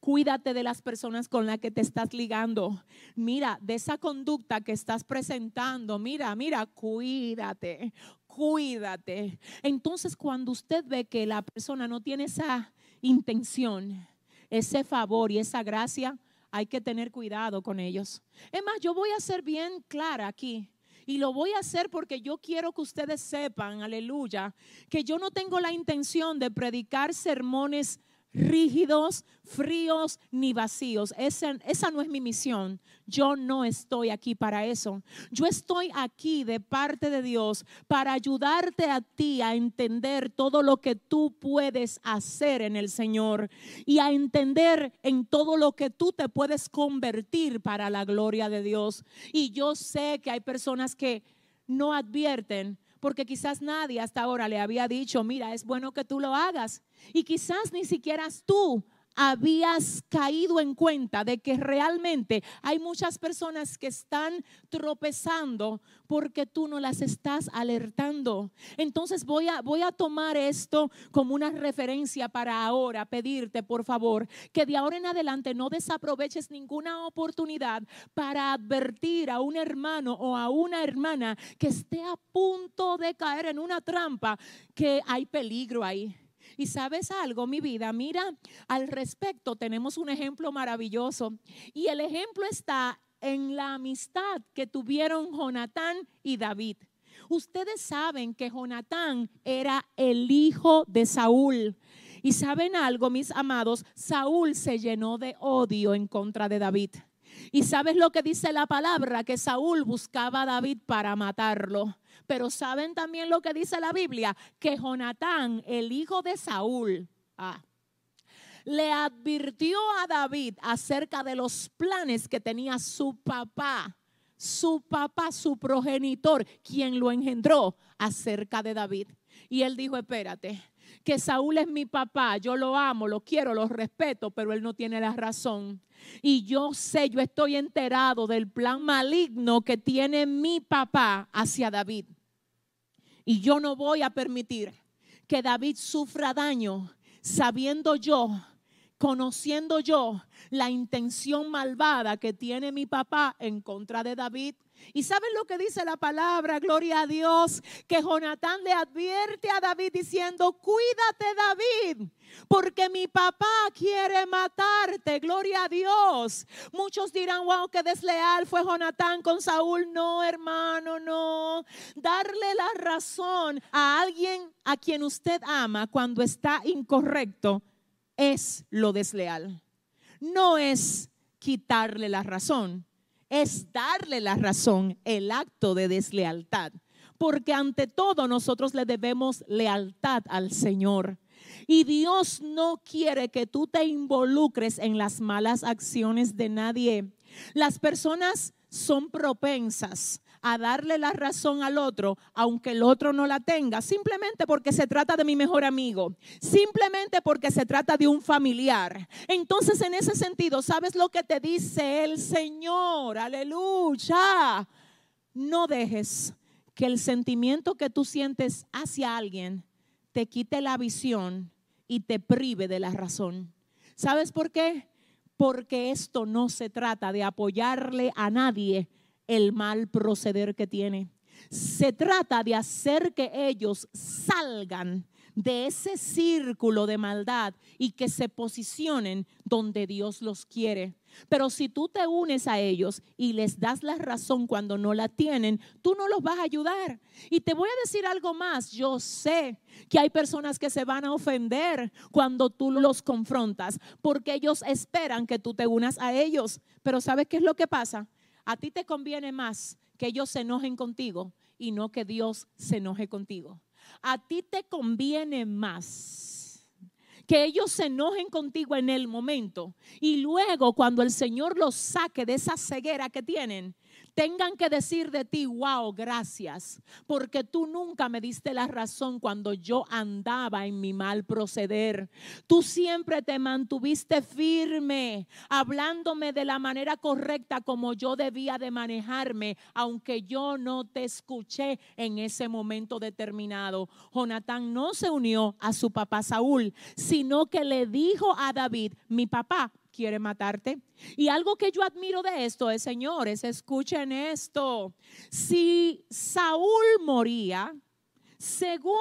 Cuídate de las personas con las que te estás ligando. Mira, de esa conducta que estás presentando. Mira, mira, cuídate cuídate. Entonces cuando usted ve que la persona no tiene esa intención, ese favor y esa gracia, hay que tener cuidado con ellos. Es más, yo voy a ser bien clara aquí. Y lo voy a hacer porque yo quiero que ustedes sepan, aleluya, que yo no tengo la intención de predicar sermones rígidos, fríos ni vacíos. Esa, no es mi misión. Yo no estoy aquí para eso. Yo estoy aquí de parte de Dios para ayudarte a ti a entender todo lo que tú puedes hacer en el Señor y a entender en todo lo que tú te puedes convertir para la gloria de Dios. Y yo sé que hay personas que no advierten porque quizás nadie hasta ahora le había dicho, mira, es bueno que tú lo hagas. Y quizás ni siquiera tú habías caído en cuenta de que realmente hay muchas personas que están tropezando porque tú no las estás alertando. Entonces voy a, voy a tomar esto como una referencia para ahora, pedirte por favor que de ahora en adelante no desaproveches ninguna oportunidad para advertir a un hermano o a una hermana que esté a punto de caer en una trampa, que hay peligro ahí y sabes algo, mi vida, mira, al respecto tenemos un ejemplo maravilloso. Y el ejemplo está en la amistad que tuvieron Jonatán y David. Ustedes saben que Jonatán era el hijo de Saúl. Y saben algo, mis amados, Saúl se llenó de odio en contra de David. Y sabes lo que dice la palabra, que Saúl buscaba a David para matarlo. Pero saben también lo que dice la Biblia, que Jonatán, el hijo de Saúl, ah, le advirtió a David acerca de los planes que tenía su papá, su papá, su progenitor, quien lo engendró acerca de David. Y él dijo, espérate, que Saúl es mi papá, yo lo amo, lo quiero, lo respeto, pero él no tiene la razón. Y yo sé, yo estoy enterado del plan maligno que tiene mi papá hacia David. Y yo no voy a permitir que David sufra daño sabiendo yo, conociendo yo la intención malvada que tiene mi papá en contra de David. Y saben lo que dice la palabra, gloria a Dios, que Jonatán le advierte a David diciendo, cuídate David, porque mi papá quiere matarte, gloria a Dios. Muchos dirán, wow, qué desleal fue Jonatán con Saúl. No, hermano, no. Darle la razón a alguien a quien usted ama cuando está incorrecto es lo desleal. No es quitarle la razón, es darle la razón, el acto de deslealtad. porque ante todo nosotros le debemos lealtad al Señor. Y Dios no quiere que tú te involucres en las malas acciones de nadie. Las personas son propensas a darle la razón al otro, aunque el otro no la tenga, simplemente porque se trata de mi mejor amigo, simplemente porque se trata de un familiar. Entonces, en ese sentido, ¿sabes lo que te dice el Señor? Aleluya. No dejes que el sentimiento que tú sientes hacia alguien te quite la visión y te prive de la razón. ¿Sabes por qué? Porque esto no se trata de apoyarle a nadie el mal proceder que tiene. Se trata de hacer que ellos salgan de ese círculo de maldad y que se posicionen donde Dios los quiere. Pero si tú te unes a ellos y les das la razón cuando no la tienen, tú no los vas a ayudar. Y te voy a decir algo más. Yo sé que hay personas que se van a ofender cuando tú los confrontas, porque ellos esperan que tú te unas a ellos. Pero ¿sabes qué es lo que pasa? A ti te conviene más que ellos se enojen contigo y no que Dios se enoje contigo. A ti te conviene más que ellos se enojen contigo en el momento y luego cuando el Señor los saque de esa ceguera que tienen, tengan que decir de ti, wow, gracias, porque tú nunca me diste la razón cuando yo andaba en mi mal proceder. Tú siempre te mantuviste firme, hablándome de la manera correcta como yo debía de manejarme, aunque yo no te escuché en ese momento determinado. Jonatán no se unió a su papá Saúl, sino que le dijo a David, mi papá, quiere matarte. Y algo que yo admiro de esto es, señores, escuchen esto. Si Saúl moría, según,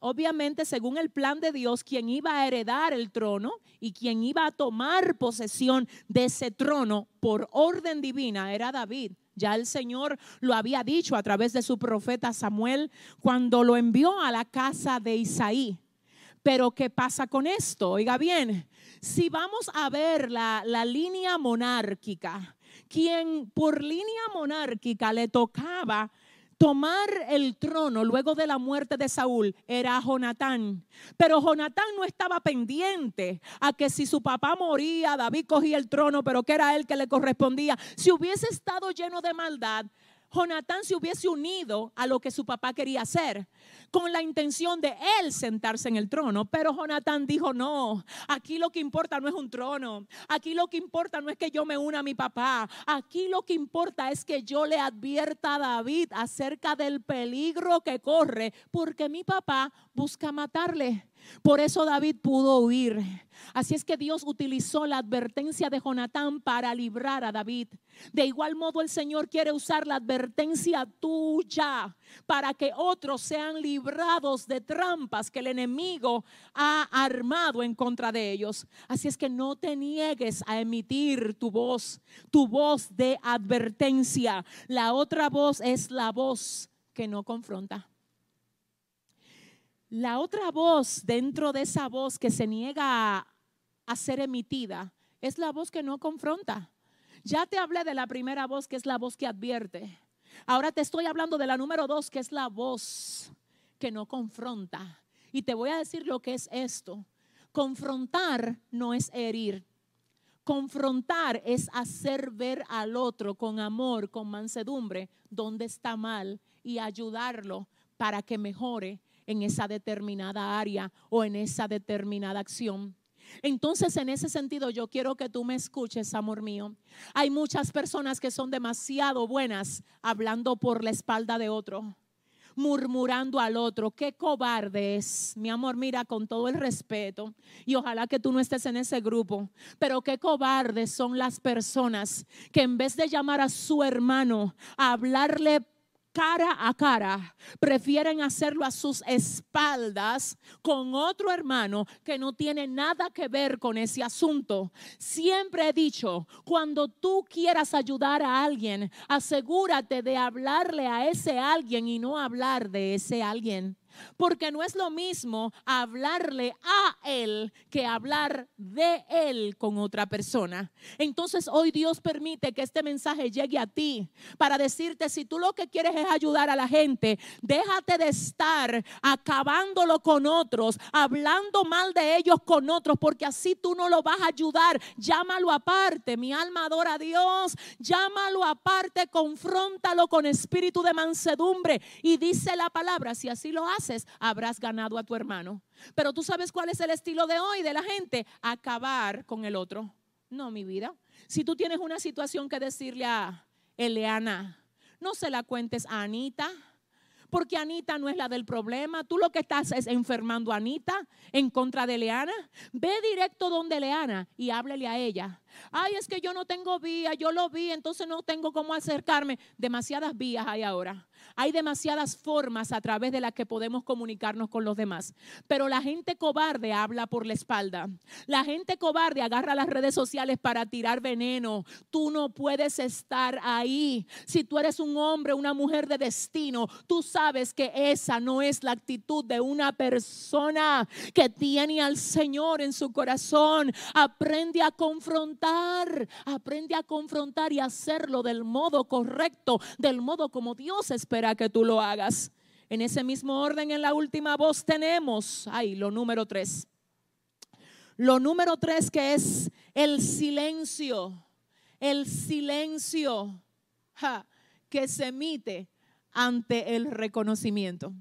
obviamente, según el plan de Dios, quien iba a heredar el trono y quien iba a tomar posesión de ese trono por orden divina era David. Ya el Señor lo había dicho a través de su profeta Samuel cuando lo envió a la casa de Isaí. Pero ¿qué pasa con esto? Oiga bien, si vamos a ver la, la línea monárquica, quien por línea monárquica le tocaba tomar el trono luego de la muerte de Saúl era Jonatán. Pero Jonatán no estaba pendiente a que si su papá moría, David cogía el trono, pero que era él que le correspondía. Si hubiese estado lleno de maldad, Jonatán se hubiese unido a lo que su papá quería hacer, con la intención de él sentarse en el trono. Pero Jonatán dijo, no, aquí lo que importa no es un trono, aquí lo que importa no es que yo me una a mi papá, aquí lo que importa es que yo le advierta a David acerca del peligro que corre, porque mi papá busca matarle. Por eso David pudo huir. Así es que Dios utilizó la advertencia de Jonatán para librar a David. De igual modo el Señor quiere usar la advertencia tuya para que otros sean librados de trampas que el enemigo ha armado en contra de ellos. Así es que no te niegues a emitir tu voz, tu voz de advertencia. La otra voz es la voz que no confronta. La otra voz dentro de esa voz que se niega a, ser emitida es la voz que no confronta. Ya te hablé de la primera voz que es la voz que advierte. Ahora te estoy hablando de la número dos que es la voz que no confronta. Y te voy a decir lo que es esto. Confrontar no es herir. Confrontar es hacer ver al otro con amor, con mansedumbre, donde está mal y ayudarlo para que mejore en esa determinada área o en esa determinada acción. Entonces, en ese sentido, yo quiero que tú me escuches, amor mío. Hay muchas personas que son demasiado buenas hablando por la espalda de otro, murmurando al otro. Qué cobarde es, mi amor, mira, con todo el respeto. Y ojalá que tú no estés en ese grupo. Pero qué cobardes son las personas que en vez de llamar a su hermano a hablarle cara a cara, prefieren hacerlo a sus espaldas con otro hermano que no tiene nada que ver con ese asunto. Siempre he dicho, cuando tú quieras ayudar a alguien, asegúrate de hablarle a ese alguien y no hablar de ese alguien. Porque no es lo mismo hablarle a Él que hablar de Él con otra persona. Entonces hoy Dios permite que este mensaje llegue a ti para decirte, si tú lo que quieres es ayudar a la gente, déjate de estar acabándolo con otros, hablando mal de ellos con otros, porque así tú no lo vas a ayudar. Llámalo aparte, mi alma adora a Dios, llámalo aparte, confróntalo con espíritu de mansedumbre y dice la palabra, si así lo haces, habrás ganado a tu hermano. Pero tú sabes cuál es el estilo de hoy de la gente, acabar con el otro. No, mi vida. Si tú tienes una situación que decirle a Eleana, no se la cuentes a Anita, porque Anita no es la del problema. Tú lo que estás es enfermando a Anita en contra de Leana. Ve directo donde Leana y háblele a ella. Ay, es que yo no tengo vía, yo lo vi, entonces no tengo cómo acercarme. Demasiadas vías hay ahora. Hay demasiadas formas a través de las que podemos comunicarnos con los demás. Pero la gente cobarde habla por la espalda. La gente cobarde agarra las redes sociales para tirar veneno. Tú no puedes estar ahí. Si tú eres un hombre, una mujer de destino, tú sabes que esa no es la actitud de una persona que tiene al Señor en su corazón. Aprende a confrontar, aprende a confrontar y hacerlo del modo correcto, del modo como Dios espera que tú lo hagas. En ese mismo orden, en la última voz tenemos, ahí, lo número tres. Lo número tres que es el silencio, el silencio que se emite ante el reconocimiento.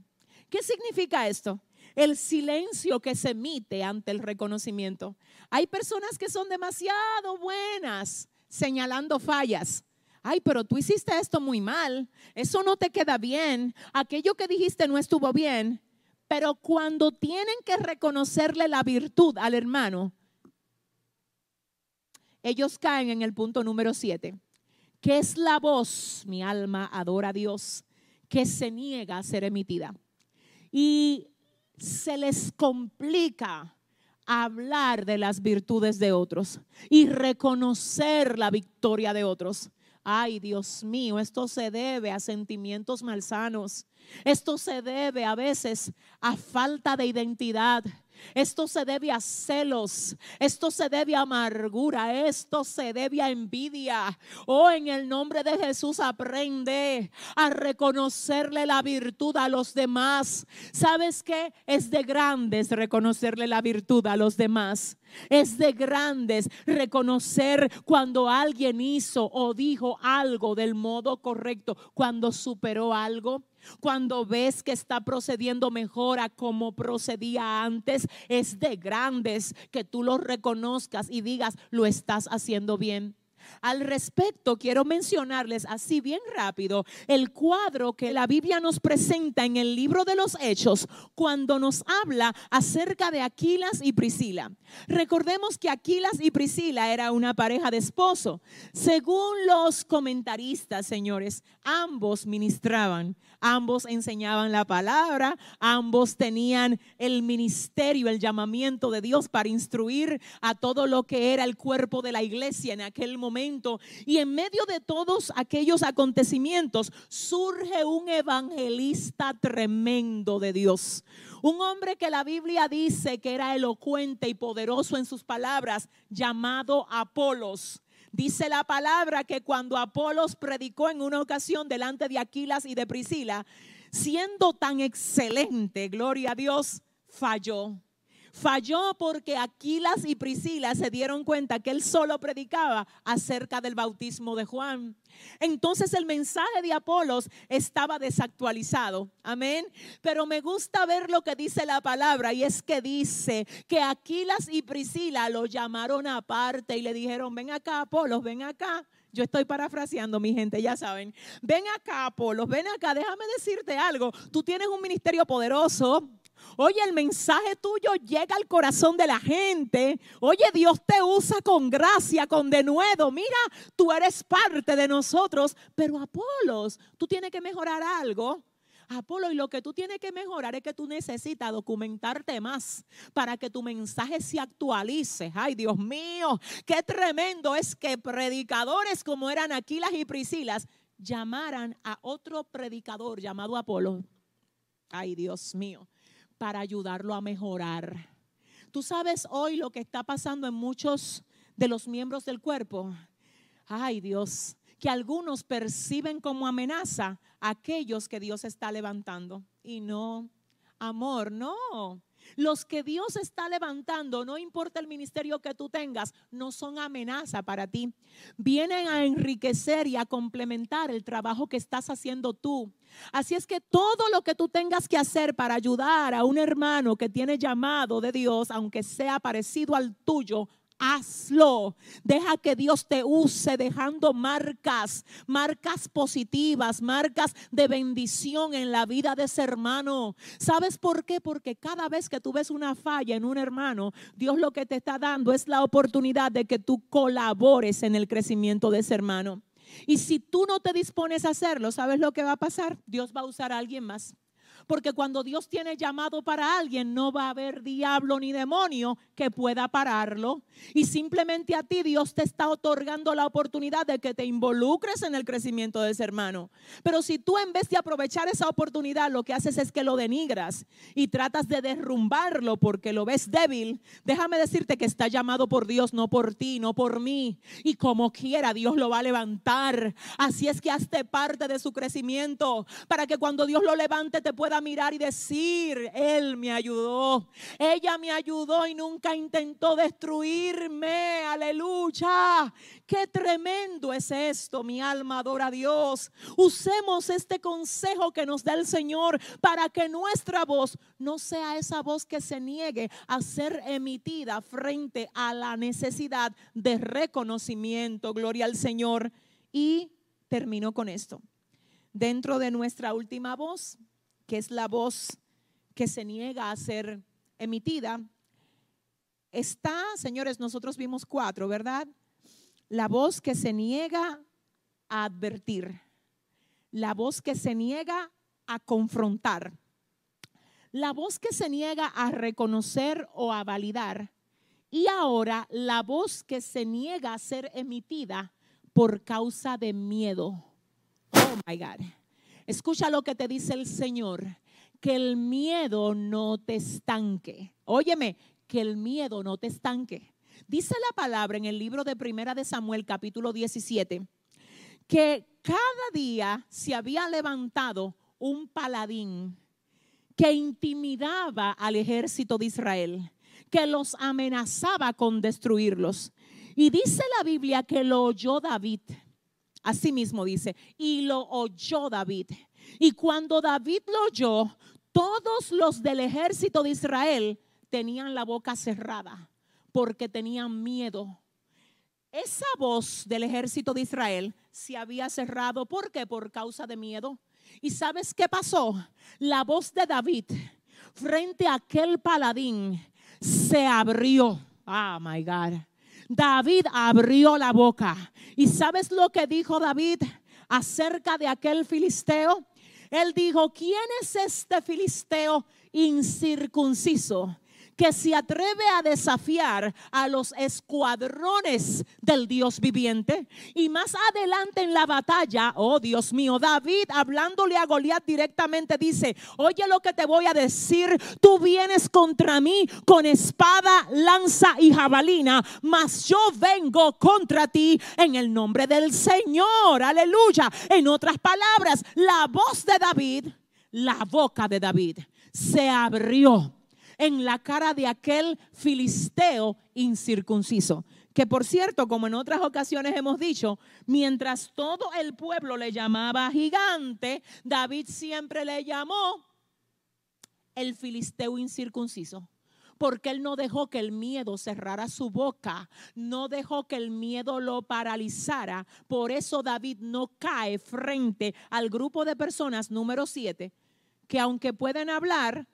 ¿Qué significa esto? El silencio que se emite ante el reconocimiento. Hay personas que son demasiado buenas señalando fallas ay, pero tú hiciste esto muy mal, eso no te queda bien, aquello que dijiste no estuvo bien, pero cuando tienen que reconocerle la virtud al hermano, ellos caen en el punto número siete, que es la voz, mi alma adora a Dios, que se niega a ser emitida. Y se les complica hablar de las virtudes de otros y reconocer la victoria de otros. Ay, Dios mío, esto se debe a sentimientos malsanos. Esto se debe a veces a falta de identidad. Esto se debe a celos, esto se debe a amargura, esto se debe a envidia. Oh, en el nombre de Jesús aprende a reconocerle la virtud a los demás. ¿Sabes qué? Es de grandes reconocerle la virtud a los demás. Es de grandes reconocer cuando alguien hizo o dijo algo del modo correcto, cuando superó algo. Cuando ves que está procediendo mejor a como procedía antes, es de grandes que tú lo reconozcas y digas, lo estás haciendo bien. Al respecto, quiero mencionarles así bien rápido el cuadro que la Biblia nos presenta en el libro de los Hechos cuando nos habla acerca de Aquilas y Priscila. Recordemos que Aquilas y Priscila era una pareja de esposo. Según los comentaristas, señores, ambos ministraban, ambos enseñaban la palabra, ambos tenían el ministerio, el llamamiento de Dios para instruir a todo lo que era el cuerpo de la iglesia en aquel momento y en medio de todos aquellos acontecimientos surge un evangelista tremendo de Dios. Un hombre que la Biblia dice que era elocuente y poderoso en sus palabras, llamado Apolos. Dice la palabra que cuando Apolos predicó en una ocasión delante de Aquilas y de Priscila, siendo tan excelente, gloria a Dios, falló Falló porque Aquilas y Priscila se dieron cuenta que él solo predicaba acerca del bautismo de Juan. Entonces el mensaje de Apolos estaba desactualizado. Amén. Pero me gusta ver lo que dice la palabra y es que dice que Aquilas y Priscila lo llamaron aparte y le dijeron, ven acá Apolos, ven acá. Yo estoy parafraseando, mi gente, ya saben. Ven acá, Apolos, ven acá, déjame decirte algo. Tú tienes un ministerio poderoso. Oye, el mensaje tuyo llega al corazón de la gente. Oye, Dios te usa con gracia, con denuedo. Mira, tú eres parte de nosotros. Pero Apolos, tú tienes que mejorar algo. Apolo, y lo que tú tienes que mejorar es que tú necesitas documentarte más para que tu mensaje se actualice. Ay, Dios mío, qué tremendo es que predicadores como eran Aquilas y Priscilas llamaran a otro predicador llamado Apolo ay Dios mío, para ayudarlo a mejorar. Tú sabes hoy lo que está pasando en muchos de los miembros del cuerpo. Ay Dios, que algunos perciben como amenaza a aquellos que Dios está levantando. Y no, amor, no. Los que Dios está levantando, no importa el ministerio que tú tengas, no son amenaza para ti. Vienen a enriquecer y a complementar el trabajo que estás haciendo tú. Así es que todo lo que tú tengas que hacer para ayudar a un hermano que tiene llamado de Dios, aunque sea parecido al tuyo, hazlo. Deja que Dios te use dejando marcas, marcas positivas, marcas de bendición en la vida de ese hermano. ¿Sabes por qué? Porque cada vez que tú ves una falla en un hermano, Dios lo que te está dando es la oportunidad de que tú colabores en el crecimiento de ese hermano. Y si tú no te dispones a hacerlo, ¿sabes lo que va a pasar? Dios va a usar a alguien más. Porque cuando Dios tiene llamado para alguien, no va a haber diablo ni demonio que pueda pararlo. Y simplemente a ti Dios te está otorgando la oportunidad de que te involucres en el crecimiento de ese hermano. Pero si tú en vez de aprovechar esa oportunidad, lo que haces es que lo denigras y tratas de derrumbarlo porque lo ves débil, déjame decirte que está llamado por Dios, no por ti, no por mí. Y como quiera, Dios lo va a levantar. Así es que hazte parte de su crecimiento para que cuando Dios lo levante te pueda mirar y decir, Él me ayudó, ella me ayudó y nunca intentó destruirme. Aleluya. Qué tremendo es esto, mi alma adora a Dios. Usemos este consejo que nos da el Señor para que nuestra voz no sea esa voz que se niegue a ser emitida frente a la necesidad de reconocimiento. Gloria al Señor. Y termino con esto. Dentro de nuestra última voz, que es la voz que se niega a ser emitida, está, señores, nosotros vimos cuatro, ¿verdad? La voz que se niega a advertir, la voz que se niega a confrontar, la voz que se niega a reconocer o a validar, y ahora la voz que se niega a ser emitida por causa de miedo. Oh my God. Escucha lo que te dice el Señor, que el miedo no te estanque. Óyeme, que el miedo no te estanque. Dice la palabra en el libro de Primera de Samuel capítulo 17 que cada día se había levantado un paladín que intimidaba al ejército de Israel, que los amenazaba con destruirlos. Y dice la Biblia que lo oyó David. Así mismo dice, y lo oyó David. Y cuando David lo oyó, todos los del ejército de Israel tenían la boca cerrada porque tenían miedo. Esa voz del ejército de Israel se había cerrado. ¿Por qué? Por causa de miedo. ¿Y sabes qué pasó? La voz de David frente a aquel paladín se abrió. Ah, oh my God. David abrió la boca. ¿Y sabes lo que dijo David acerca de aquel filisteo? Él dijo, ¿quién es este filisteo incircunciso? Que se atreve a desafiar a los escuadrones del Dios viviente. Y más adelante en la batalla, oh Dios mío, David hablándole a Goliat directamente dice, oye lo que te voy a decir, tú vienes contra mí con espada, lanza y jabalina, mas yo vengo contra ti en el nombre del Señor, aleluya. En otras palabras, la voz de David, la boca de David se abrió en la cara de aquel filisteo incircunciso. Que por cierto, como en otras ocasiones hemos dicho, mientras todo el pueblo le llamaba gigante, David siempre le llamó el filisteo incircunciso porque él no dejó que el miedo cerrara su boca, no dejó que el miedo lo paralizara. Por eso David no cae frente al grupo de personas número siete, que aunque pueden hablar,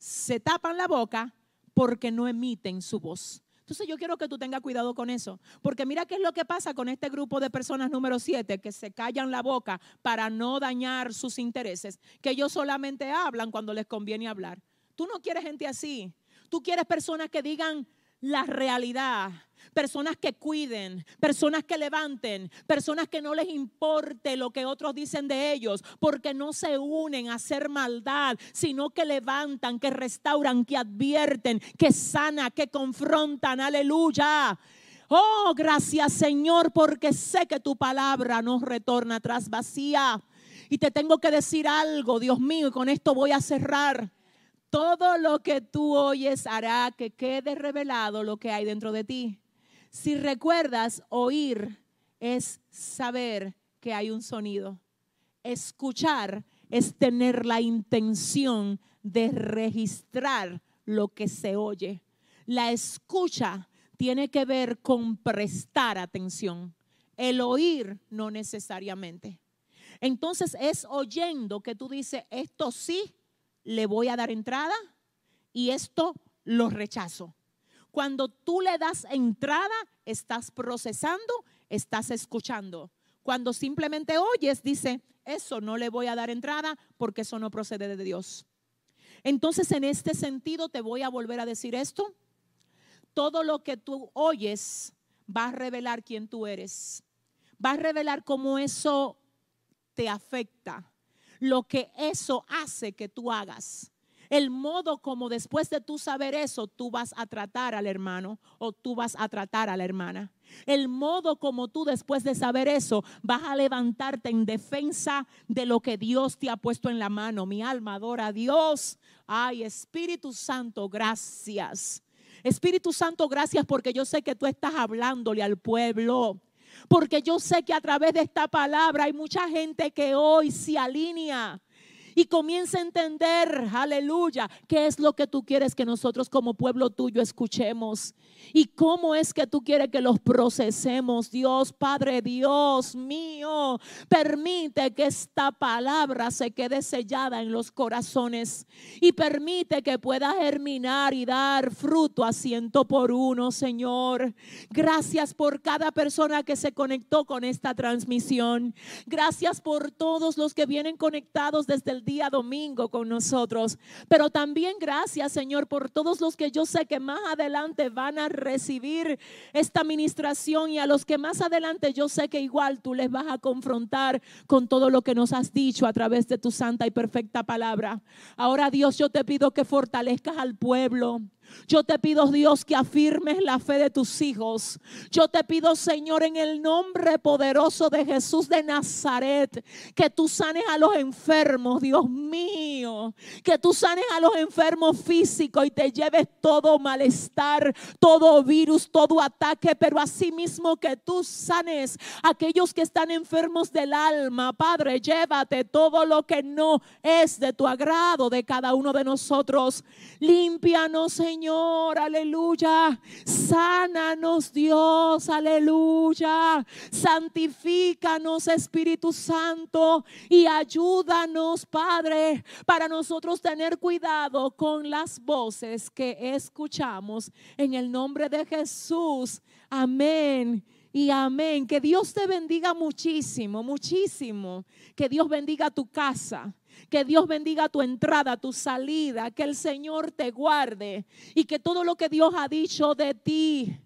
se tapan la boca porque no emiten su voz. Entonces yo quiero que tú tengas cuidado con eso, porque mira qué es lo que pasa con este grupo de personas número siete que se callan la boca para no dañar sus intereses, que ellos solamente hablan cuando les conviene hablar. Tú no quieres gente así. Tú quieres personas que digan la realidad. Personas que cuiden, personas que levanten, personas que no les importe lo que otros dicen de ellos, porque no se unen a hacer maldad, sino que levantan, que restauran, que advierten, que sana, que confrontan. Aleluya. Oh, gracias Señor, porque sé que tu palabra nos retorna atrás vacía. Y te tengo que decir algo, Dios mío, y con esto voy a cerrar. Todo lo que tú oyes hará que quede revelado lo que hay dentro de ti. Si recuerdas, oír es saber que hay un sonido. Escuchar es tener la intención de registrar lo que se oye. La escucha tiene que ver con prestar atención. El oír no necesariamente. Entonces es oyendo que tú dices, esto sí le voy a dar entrada y esto lo rechazo. Cuando tú le das entrada, estás procesando, estás escuchando. Cuando simplemente oyes, dice, eso no le voy a dar entrada porque eso no procede de Dios. Entonces, en este sentido, te voy a volver a decir esto todo lo que tú oyes va a revelar quién tú eres. Va a revelar cómo eso te afecta, lo que eso hace que tú hagas. El modo como después de tú saber eso, tú vas a tratar al hermano o tú vas a tratar a la hermana. El modo como tú después de saber eso, vas a levantarte en defensa de lo que Dios te ha puesto en la mano. Mi alma adora a Dios. Ay, Espíritu Santo, gracias. Espíritu Santo, gracias porque yo sé que tú estás hablándole al pueblo. Porque yo sé que a través de esta palabra hay mucha gente que hoy se alinea y comienza a entender, aleluya, qué es lo que tú quieres que nosotros como pueblo tuyo escuchemos. ¿Y cómo es que tú quieres que los procesemos? Dios, Padre, Dios mío, permite que esta palabra se quede sellada en los corazones y permite que pueda germinar y dar fruto a ciento por uno, Señor. Gracias por cada persona que se conectó con esta transmisión. Gracias por todos los que vienen conectados desde el día domingo con nosotros. Pero también gracias, Señor, por todos los que yo sé que más adelante van a recibir esta administración y a los que más adelante yo sé que igual tú les vas a confrontar con todo lo que nos has dicho a través de tu santa y perfecta palabra. Ahora Dios, yo te pido que fortalezcas al pueblo. Yo te pido, Dios, que afirmes la fe de tus hijos. Yo te pido, Señor, en el nombre poderoso de Jesús de Nazaret, que tú sanes a los enfermos, Dios mío. Que tú sanes a los enfermos físicos y te lleves todo malestar, todo virus, todo ataque, pero asimismo que tú sanes a aquellos que están enfermos del alma. Padre, llévate todo lo que no es de tu agrado de cada uno de nosotros. Límpianos, Señor Señor, aleluya. Sánanos, Dios, aleluya. Santifícanos, Espíritu Santo, y ayúdanos, Padre, para nosotros tener cuidado con las voces que escuchamos. En el nombre de Jesús. Amén y amén. Que Dios te bendiga muchísimo, muchísimo. Que Dios bendiga tu casa. Que Dios bendiga tu entrada, tu salida, que el Señor te guarde y que todo lo que Dios ha dicho de ti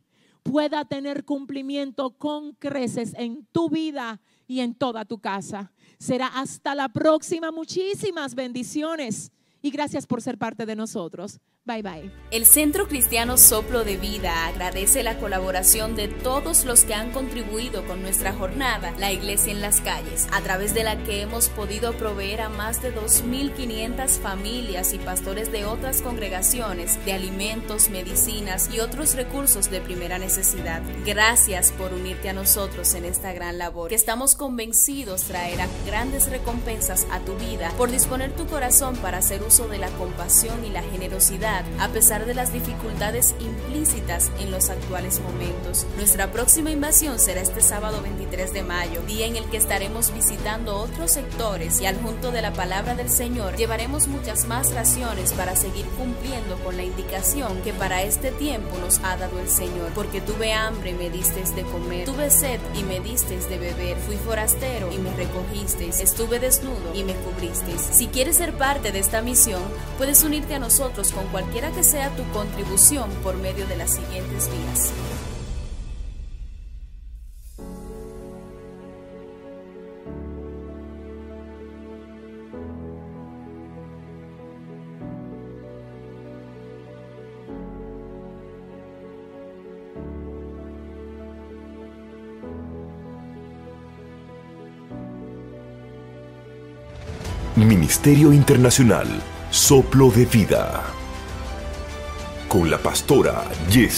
pueda tener cumplimiento con creces en tu vida y en toda tu casa. Será hasta la próxima. Muchísimas bendiciones y gracias por ser parte de nosotros. Bye bye. El Centro Cristiano Soplo de Vida agradece la colaboración de todos los que han contribuido con nuestra jornada, la Iglesia en las calles, a través de la que hemos podido proveer a más de 2.500 familias y pastores de otras congregaciones de alimentos, medicinas y otros recursos de primera necesidad. Gracias por unirte a nosotros en esta gran labor, que estamos convencidos traerá grandes recompensas a tu vida por disponer tu corazón para hacer uso de la compasión y la generosidad a pesar de las dificultades implícitas en los actuales momentos. Nuestra próxima invasión será este sábado 23 de mayo, día en el que estaremos visitando otros sectores y al junto de la palabra del Señor llevaremos muchas más raciones para seguir cumpliendo con la indicación que para este tiempo nos ha dado el Señor. Porque tuve hambre y me disteis de comer, tuve sed y me disteis de beber, fui forastero y me recogisteis, estuve desnudo y me cubristeis. Si quieres ser parte de esta misión, puedes unirte a nosotros con cualquier cualquiera que sea tu contribución por medio de las siguientes vías. Ministerio Internacional Soplo de Vida con la pastora Yes